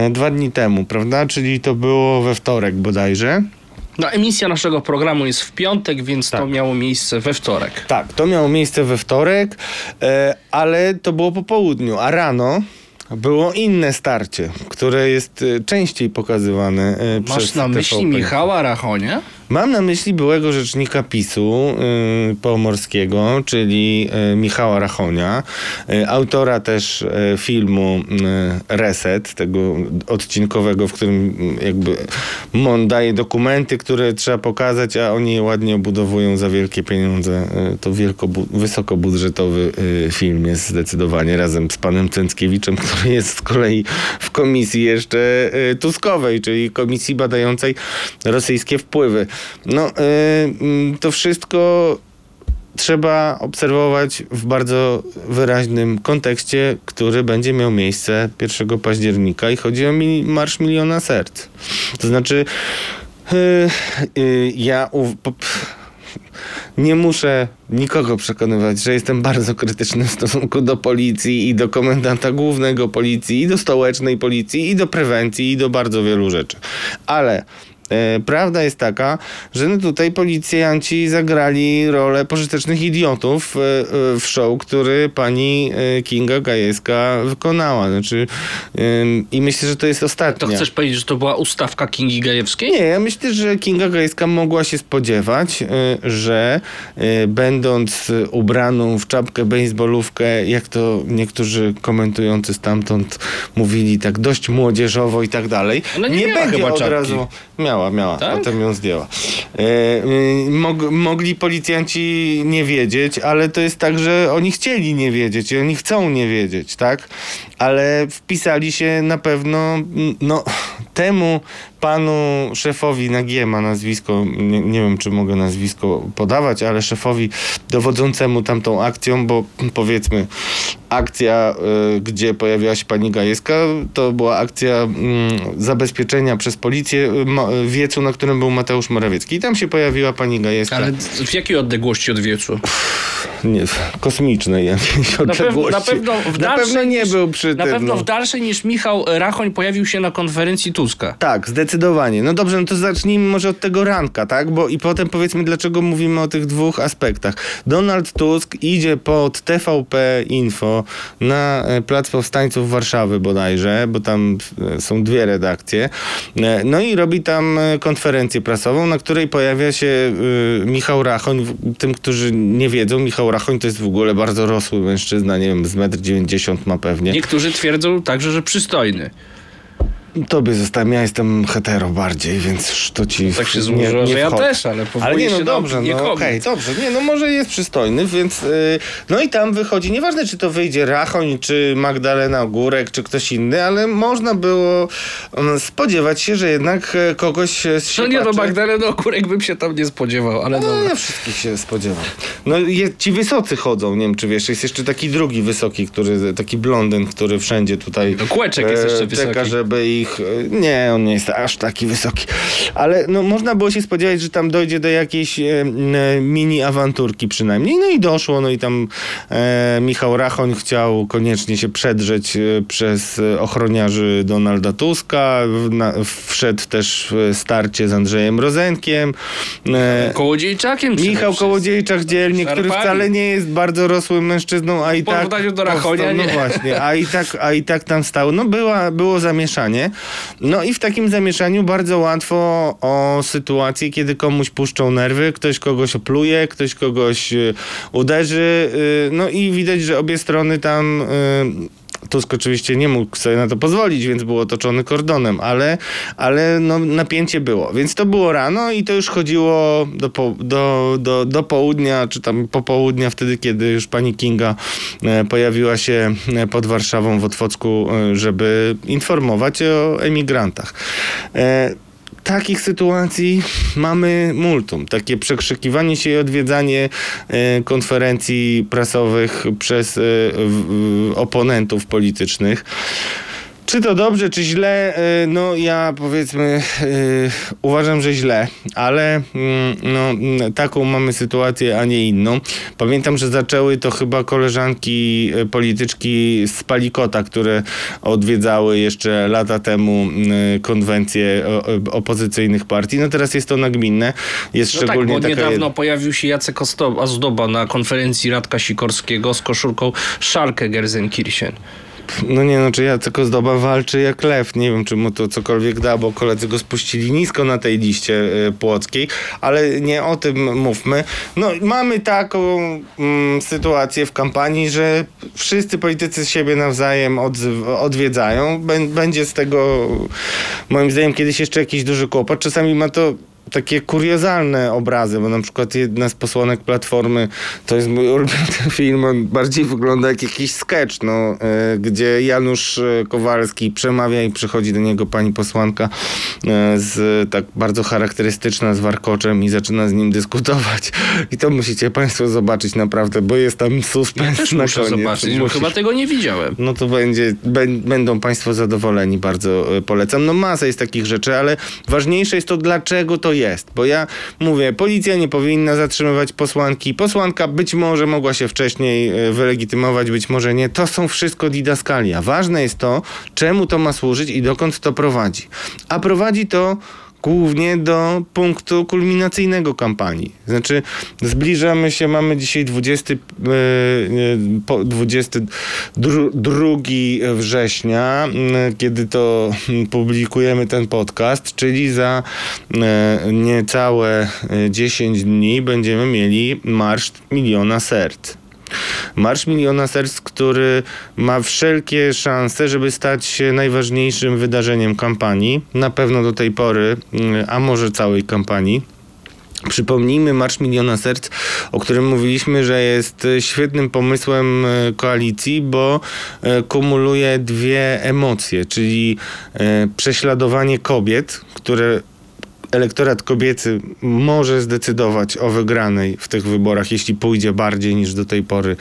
Y, dwa dni temu, prawda? Czyli to było we wtorek bodajże. No, emisja naszego programu jest w piątek, więc to Tak. miało miejsce we wtorek. Tak, to miało miejsce we wtorek, e, ale to było po południu, a rano było inne starcie, które jest e, częściej pokazywane e, Masz przez na myśli TVP. Michała Rachonia? Mam na myśli byłego rzecznika PiSu y, pomorskiego, czyli y, Michała Rachonia, y, autora też y, filmu y, Reset, tego odcinkowego, w którym y, jakby on daje dokumenty, które trzeba pokazać, a oni je ładnie obudowują za wielkie pieniądze. Y, to wielko, wysokobudżetowy y, film jest zdecydowanie razem z panem Cęckiewiczem, który jest z kolei w komisji jeszcze y, Tuskowej, czyli komisji badającej rosyjskie wpływy. No, y, mm, to wszystko trzeba obserwować w bardzo wyraźnym kontekście, który będzie miał miejsce 1 października i chodzi o mili- Marsz Miliona Serc. To znaczy, y, y, ja nie muszę nikogo przekonywać, że jestem bardzo krytyczny w stosunku do policji i do komendanta głównego policji i do stołecznej policji i do prewencji i do bardzo wielu rzeczy. Ale prawda jest taka, że no tutaj policjanci zagrali rolę pożytecznych idiotów e, e, w show, który pani e, Kinga Gajewska wykonała. Znaczy, I myślę, że to jest To ostatnia. chcesz powiedzieć, że to była ustawka Kingi Gajewskiej? Nie, ja myślę, że Kinga Gajska mogła się spodziewać, że będąc ubraną w czapkę baseballówkę, jak to niektórzy komentujący stamtąd mówili, tak dość młodzieżowo i tak dalej, Ona nie miała będzie chyba od czapki. razu... Miała, miała, Tak? potem ją zdjęła. E, mog, mogli policjanci nie wiedzieć, ale to jest tak, że oni chcieli nie wiedzieć i oni chcą nie wiedzieć, tak? Ale wpisali się na pewno, no, temu panu szefowi na G ma nazwisko, nie, nie wiem czy mogę nazwisko podawać, ale szefowi dowodzącemu tamtą akcją, bo powiedzmy akcja, y, gdzie pojawiła się pani Gajewska, to była akcja mm, zabezpieczenia przez policję y, y, wiecu, na którym był Mateusz Morawiecki. I tam się pojawiła pani Gajewska. Ale w jakiej odległości od wiecu? Nie, kosmicznej jakiejś Na, pew, odległości. na pewno w Na dalszej pewno nie niż, był przy Na tym. pewno no. w dalszej niż Michał Rachoń pojawił się na konferencji Tuska. Tuska. Tak, zdecydowanie. No dobrze, no to zacznijmy może od tego ranka, tak? Bo i potem powiedzmy, dlaczego mówimy o tych dwóch aspektach. Donald Tusk idzie pod TVP Info na e, Plac Powstańców Warszawy bodajże, bo tam e, są dwie redakcje. E, No i robi tam konferencję prasową, na której pojawia się Michał Rachoń. Tym, którzy nie wiedzą, Michał Rachoń to jest w ogóle bardzo rosły mężczyzna, nie wiem, z 1,90 m ma pewnie. Niektórzy twierdzą także, że przystojny. Tobie zostałem, ja jestem hetero bardziej, więc to ci Tak się nie- złożyło, nie że ja wchodzi. też, ale Ale powołuję nie, no się dobrze, no okej, dobrze, nie, no może jest przystojny, więc yy, no i tam wychodzi, nieważne czy to wyjdzie Rachoń, czy Magdalena Ogórek, czy ktoś inny, ale można było mm, spodziewać się, że jednak e, kogoś e, z No nie, no siłaczy- Magdaleny Okurek bym się tam nie spodziewał, ale no, dobra. ja wszystkich się spodziewam. No je, ci wysocy chodzą, nie wiem czy wiesz, jest jeszcze taki drugi wysoki, który, taki blondyn, który wszędzie tutaj No, Kłeczek jest jeszcze czeka, wysoki. żeby e, Nie, on nie jest aż taki wysoki. Ale no, można było się spodziewać, że tam dojdzie do jakiejś e, m, mini awanturki przynajmniej. No i doszło, no i tam e, Michał Rachoń chciał koniecznie się przedrzeć e, przez e, ochroniarzy Donalda Tuska. W, na, wszedł też w starcie z Andrzejem Rozenkiem. E, Kołodziejczakiem Michał. Kołodziejczak dzielnie, który wcale nie jest bardzo rosłym mężczyzną, a i W tak... porównaniu do Rachonia powstał- No nie. właśnie, a i tak, a i tak tam stał. No była, było zamieszanie. No i w takim zamieszaniu bardzo łatwo o sytuację, kiedy komuś puszczą nerwy, ktoś kogoś opluje, ktoś kogoś y, uderzy. y, no i widać, że obie strony tam... Tusk oczywiście nie mógł sobie na to pozwolić, więc był otoczony kordonem, ale, ale no, napięcie było. Więc to było rano i to już chodziło do, po, do, do, do południa, czy tam popołudnia, wtedy, kiedy już pani Kinga e, pojawiła się e, pod Warszawą w Otwocku, e, żeby informować o emigrantach. Takich sytuacji mamy multum. Takie przekrzykiwanie się i odwiedzanie e, konferencji prasowych przez e, oponentów politycznych. Czy to dobrze, czy źle? E, No ja powiedzmy e, uważam, że źle, ale mm, no, mm, taką mamy sytuację, a nie inną. Pamiętam, że zaczęły to chyba koleżanki e, polityczki z Palikota, które odwiedzały jeszcze lata temu mm, konwencję opozycyjnych partii. No teraz jest to nagminne. Jest No tak, szczególnie bo taka niedawno pojawił się Jacek Ozdoba na konferencji Radka Sikorskiego z koszulką Szalkę Gerzenkirchen. No nie, no czy Jacek Ozdoba walczy jak lew. Nie wiem, czy mu to cokolwiek da, bo koledzy go spuścili nisko na tej liście y, płockiej, ale nie o tym mówmy. No mamy taką mm, sytuację w kampanii, że wszyscy politycy siebie nawzajem odwiedzają. Bę- będzie z tego moim zdaniem kiedyś jeszcze jakiś duży kłopot. Czasami ma to takie kuriozalne obrazy, bo na przykład jedna z posłanek Platformy, to jest mój ulubiony [LAUGHS] film, on bardziej wygląda jak jakiś sketch, no, e, gdzie Janusz e, Kowalski przemawia i przychodzi do niego pani posłanka e, z tak bardzo charakterystyczna z warkoczem i zaczyna z nim dyskutować. I to musicie państwo zobaczyć naprawdę, bo jest tam suspens Też na muszę koniec. zobaczyć, bo Musisz. chyba tego nie widziałem. No to będzie, bę- będą Państwo zadowoleni, bardzo polecam. No masa jest takich rzeczy, ale ważniejsze jest to, dlaczego to jest. Bo ja mówię, policja nie powinna zatrzymywać posłanki. Posłanka być może mogła się wcześniej e, wylegitymować, być może nie. To są wszystko didaskalia. Ważne jest to, czemu to ma służyć i dokąd to prowadzi. A prowadzi to głównie do punktu kulminacyjnego kampanii. Znaczy, zbliżamy się, mamy dzisiaj 20, e, e, po- 22 września, m, kiedy to m, publikujemy ten podcast, czyli za e, niecałe e, 10 dni będziemy mieli Marsz Miliona Serc. Marsz Miliona Serc, który ma wszelkie szanse, żeby stać się najważniejszym wydarzeniem kampanii. Na pewno do tej pory, mm, a może całej kampanii. Przypomnijmy Marsz Miliona Serc, o którym mówiliśmy, że jest świetnym pomysłem e, koalicji, bo e, kumuluje dwie emocje, czyli e, prześladowanie kobiet, które elektorat kobiecy może zdecydować o wygranej w tych wyborach, jeśli pójdzie bardziej niż do tej pory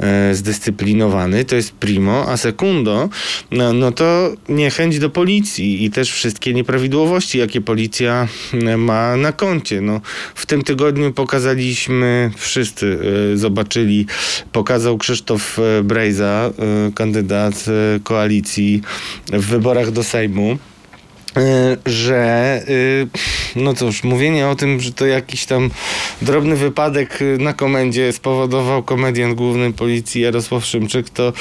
e, zdyscyplinowany. To jest primo. A secundo, no, no to niechęć do policji i też wszystkie nieprawidłowości, jakie policja e, ma na koncie. No, w tym tygodniu pokazaliśmy, wszyscy e, zobaczyli, pokazał Krzysztof e, Brejza, e, kandydat e, koalicji w wyborach do Sejmu że y, no cóż, mówienie o tym, że to jakiś tam drobny wypadek y, na komendzie spowodował komediant główny policji Jarosław Szymczyk, to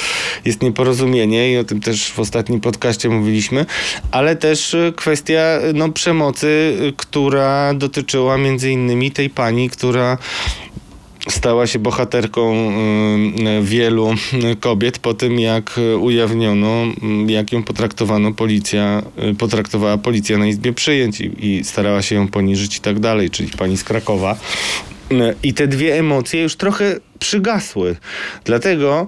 jest nieporozumienie i o tym też w ostatnim podcaście mówiliśmy, ale też y, kwestia no, przemocy, która dotyczyła między innymi tej pani, która stała się bohaterką y, wielu kobiet po tym, jak ujawniono, y, jak ją potraktowano policja, y, potraktowała policja na izbie przyjęć i, i starała się ją poniżyć i tak dalej, czyli pani z Krakowa. Y, I te dwie emocje już trochę przygasły. Dlatego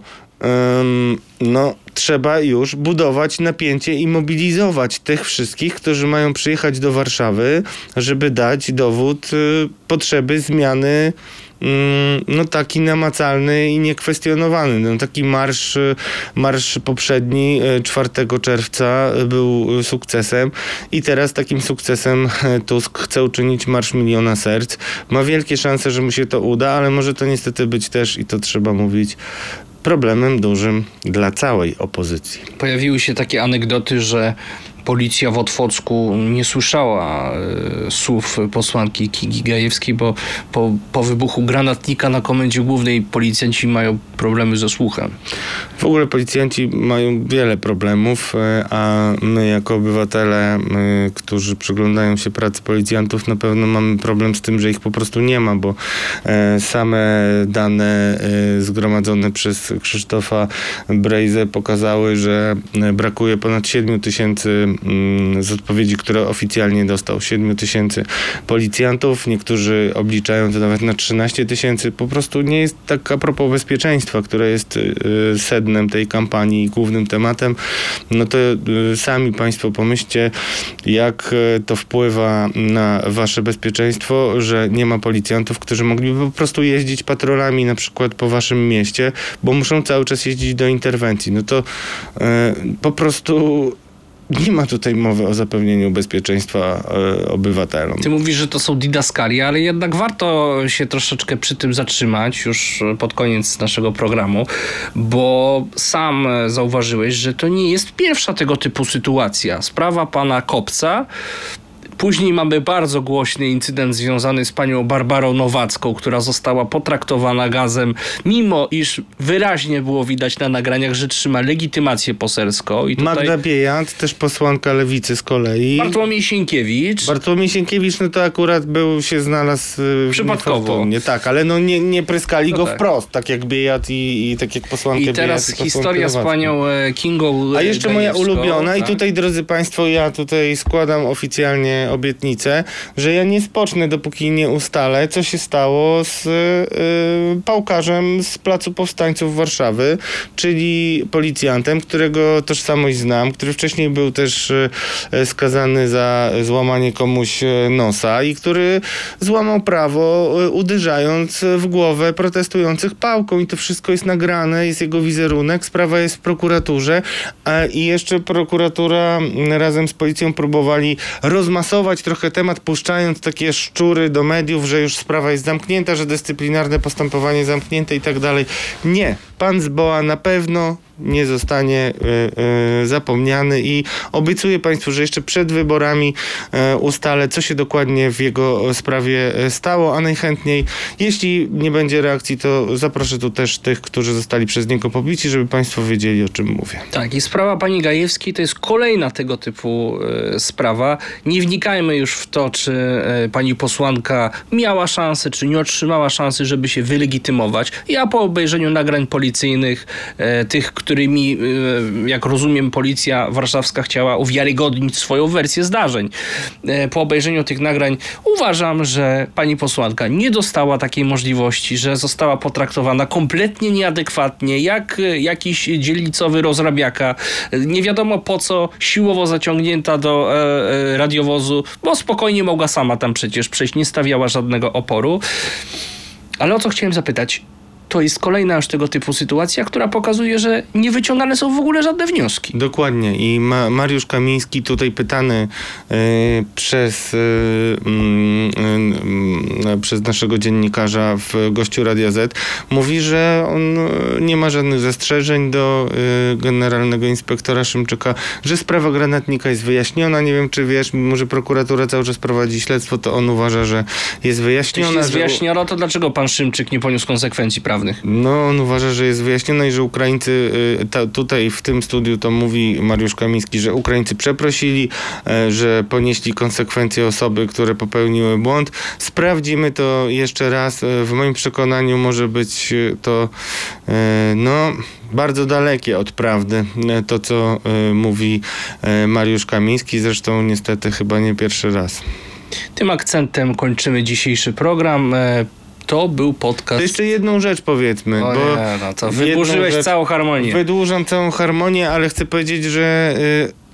no, trzeba już budować napięcie i mobilizować tych wszystkich, którzy mają przyjechać do Warszawy, żeby dać dowód y, potrzeby zmiany mm, no taki namacalny i niekwestionowany. No, taki marsz, marsz poprzedni y, 4 czerwca y, był sukcesem i teraz takim sukcesem y, Tusk chce uczynić Marsz Miliona Serc. Ma wielkie szanse, że mu się to uda, ale może to niestety być też, i to trzeba mówić, problemem dużym dla całej opozycji. Pojawiły się takie anegdoty, że policja w Otwocku nie słyszała e, słów posłanki Kigi Gajewskiej, bo po, po wybuchu granatnika na komendzie głównej policjanci mają problemy ze słuchem. W ogóle policjanci mają wiele problemów, e, a my jako obywatele, e, którzy przyglądają się pracy policjantów, na pewno mamy problem z tym, że ich po prostu nie ma, bo same dane zgromadzone przez Krzysztofa Brejzę pokazały, że brakuje ponad 7 tysięcy z odpowiedzi, które oficjalnie dostał 7 tysięcy policjantów. Niektórzy obliczają to nawet na 13 tysięcy. Po prostu nie jest tak a propos bezpieczeństwa, które jest y, sednem tej kampanii i głównym tematem. No to y, sami Państwo pomyślcie, jak y, to wpływa na Wasze bezpieczeństwo, że nie ma policjantów, którzy mogliby po prostu jeździć patrolami na przykład po Waszym mieście, bo muszą cały czas jeździć do interwencji. No to y, po prostu nie ma tutaj mowy o zapewnieniu bezpieczeństwa e, obywatelom. Ty mówisz, że to są didaskalia, ale jednak warto się troszeczkę przy tym zatrzymać już pod koniec naszego programu, bo sam zauważyłeś, że to nie jest pierwsza tego typu sytuacja. Sprawa pana Kopca. Później mamy bardzo głośny incydent związany z panią Barbarą Nowacką, która została potraktowana gazem, mimo iż wyraźnie było widać na nagraniach, że trzyma legitymację poselską. I tutaj Magda Biejat, też posłanka lewicy z kolei. Bartłomiej Sienkiewicz. Bartłomiej Sienkiewicz, no to akurat był, się znalazł y, Przypadkowo. niefortunnie. Tak, ale no nie, nie pryskali No go tak. wprost, tak jak Biejat i, i tak jak posłankę I teraz Biejat i historia z panią e, Kingą A jeszcze moja ulubiona i tak? tutaj drodzy Państwo, ja tutaj składam oficjalnie obietnicę, że ja nie spocznę, dopóki nie ustalę, co się stało z y, pałkarzem z Placu Powstańców Warszawy, czyli policjantem, którego tożsamość znam, który wcześniej był też y, skazany za złamanie komuś y, nosa i który złamał prawo, y, uderzając w głowę protestujących pałką. I to wszystko jest nagrane, jest jego wizerunek, sprawa jest w prokuraturze i jeszcze prokuratura mm, razem z policją próbowali rozmasować trochę temat, puszczając takie szczury do mediów, że już sprawa jest zamknięta, że dyscyplinarne postępowanie zamknięte i tak dalej. Nie, pan Zboa na pewno nie zostanie y, y, zapomniany i obiecuję Państwu, że jeszcze przed wyborami y, ustalę, co się dokładnie w jego sprawie stało, a najchętniej, jeśli nie będzie reakcji, to zaproszę tu też tych, którzy zostali przez niego pobici, żeby Państwo wiedzieli, o czym mówię. Tak, i sprawa pani Gajewskiej to jest kolejna tego typu sprawa. Nie wnikajmy już w to, czy pani posłanka miała szansę, czy nie otrzymała szansy, żeby się wylegitymować. Ja po obejrzeniu nagrań policyjnych, tych, którymi, e, jak rozumiem, policja warszawska chciała uwiarygodnić swoją wersję zdarzeń. E, po obejrzeniu tych nagrań uważam, że pani posłanka nie dostała takiej możliwości, że została potraktowana kompletnie nieadekwatnie, jak e, jakiś dzielnicowy rozrabiaka. E, Nie wiadomo po co siłowo zaciągnięta do e, radiowozu, bo spokojnie mogła sama tam przecież przejść, nie stawiała żadnego oporu. Ale o co chciałem zapytać? To jest kolejna już tego typu sytuacja, która pokazuje, że nie wyciągane są w ogóle żadne wnioski. Dokładnie. I Ma Mariusz Kamiński, tutaj pytany y, przez, y, mm, y, przez naszego dziennikarza w gościu Radia Z, mówi, że on nie ma żadnych zastrzeżeń do generalnego inspektora Szymczyka, że sprawa granatnika jest wyjaśniona. Nie wiem, czy wiesz, mimo że prokuratura cały czas prowadzi śledztwo, to on uważa, że jest wyjaśniona. Jeśli jest wyjaśniono, to dlaczego pan Szymczyk nie poniósł konsekwencji prawnych? No, on uważa, że jest wyjaśnione i że Ukraińcy, y, ta, tutaj w tym studiu to mówi Mariusz Kamiński, że Ukraińcy przeprosili, e, że ponieśli konsekwencje osoby, które popełniły błąd. Sprawdzimy to jeszcze raz. E, W moim przekonaniu może być e, to no, bardzo dalekie od prawdy, to co mówi Mariusz Kamiński, zresztą niestety chyba nie pierwszy raz. Tym akcentem kończymy dzisiejszy program. To był To podcast. jeszcze jedną rzecz powiedzmy, O bo nie, no to wyburzyłeś rzecz- całą harmonię. Wydłużam całą harmonię, ale chcę powiedzieć, że y,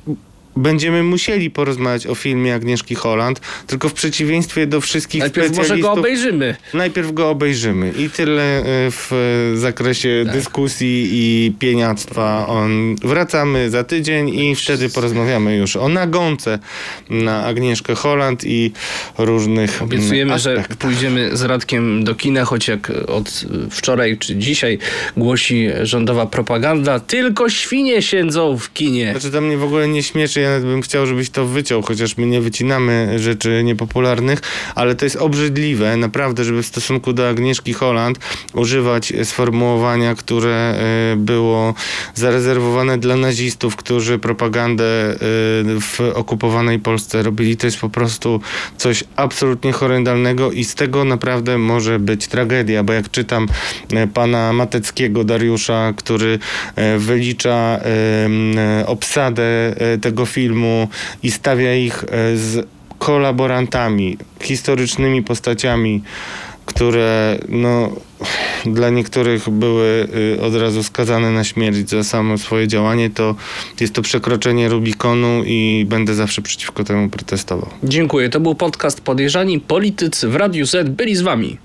będziemy musieli porozmawiać o filmie Agnieszki Holland, tylko w przeciwieństwie do wszystkich Najpierw może specjalistów. go obejrzymy. Najpierw go obejrzymy i tyle y, w zakresie Tak. dyskusji i pieniactwa. On, wracamy za tydzień i wtedy porozmawiamy już o nagonce na Agnieszkę Holland i różnych mm, Obiecujemy, że aspektach. pójdziemy z Radkiem do kina, choć jak od wczoraj czy dzisiaj głosi rządowa propaganda, tylko świnie siedzą w kinie. Znaczy to mnie w ogóle nie śmieszy, ja bym chciał, żebyś to wyciął, chociaż my nie wycinamy rzeczy niepopularnych, ale to jest obrzydliwe, naprawdę, żeby w stosunku do Agnieszki Holland używać sformułowania, które e, było zarezerwowane dla nazistów, którzy propagandę e, w okupowanej Polsce robili. To jest po prostu coś absolutnie horrendalnego i z tego naprawdę może być tragedia, bo jak czytam e, pana Mateckiego Dariusza, który e, wylicza e, obsadę e, tego filmu i stawia ich e, z kolaborantami, historycznymi postaciami, które no, dla niektórych były y, od razu skazane na śmierć za samo swoje działanie, to jest to przekroczenie Rubikonu i będę zawsze przeciwko temu protestował. Dziękuję. To był podcast Podejrzani Politycy w Radiu Z. Byli z wami.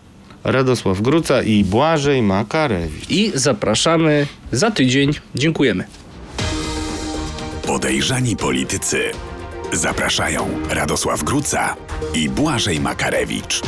Radosław Gruca i Błażej Makarewicz. I zapraszamy za tydzień. Dziękujemy. Podejrzani politycy. Zapraszają Radosław Gruca i Błażej Makarewicz.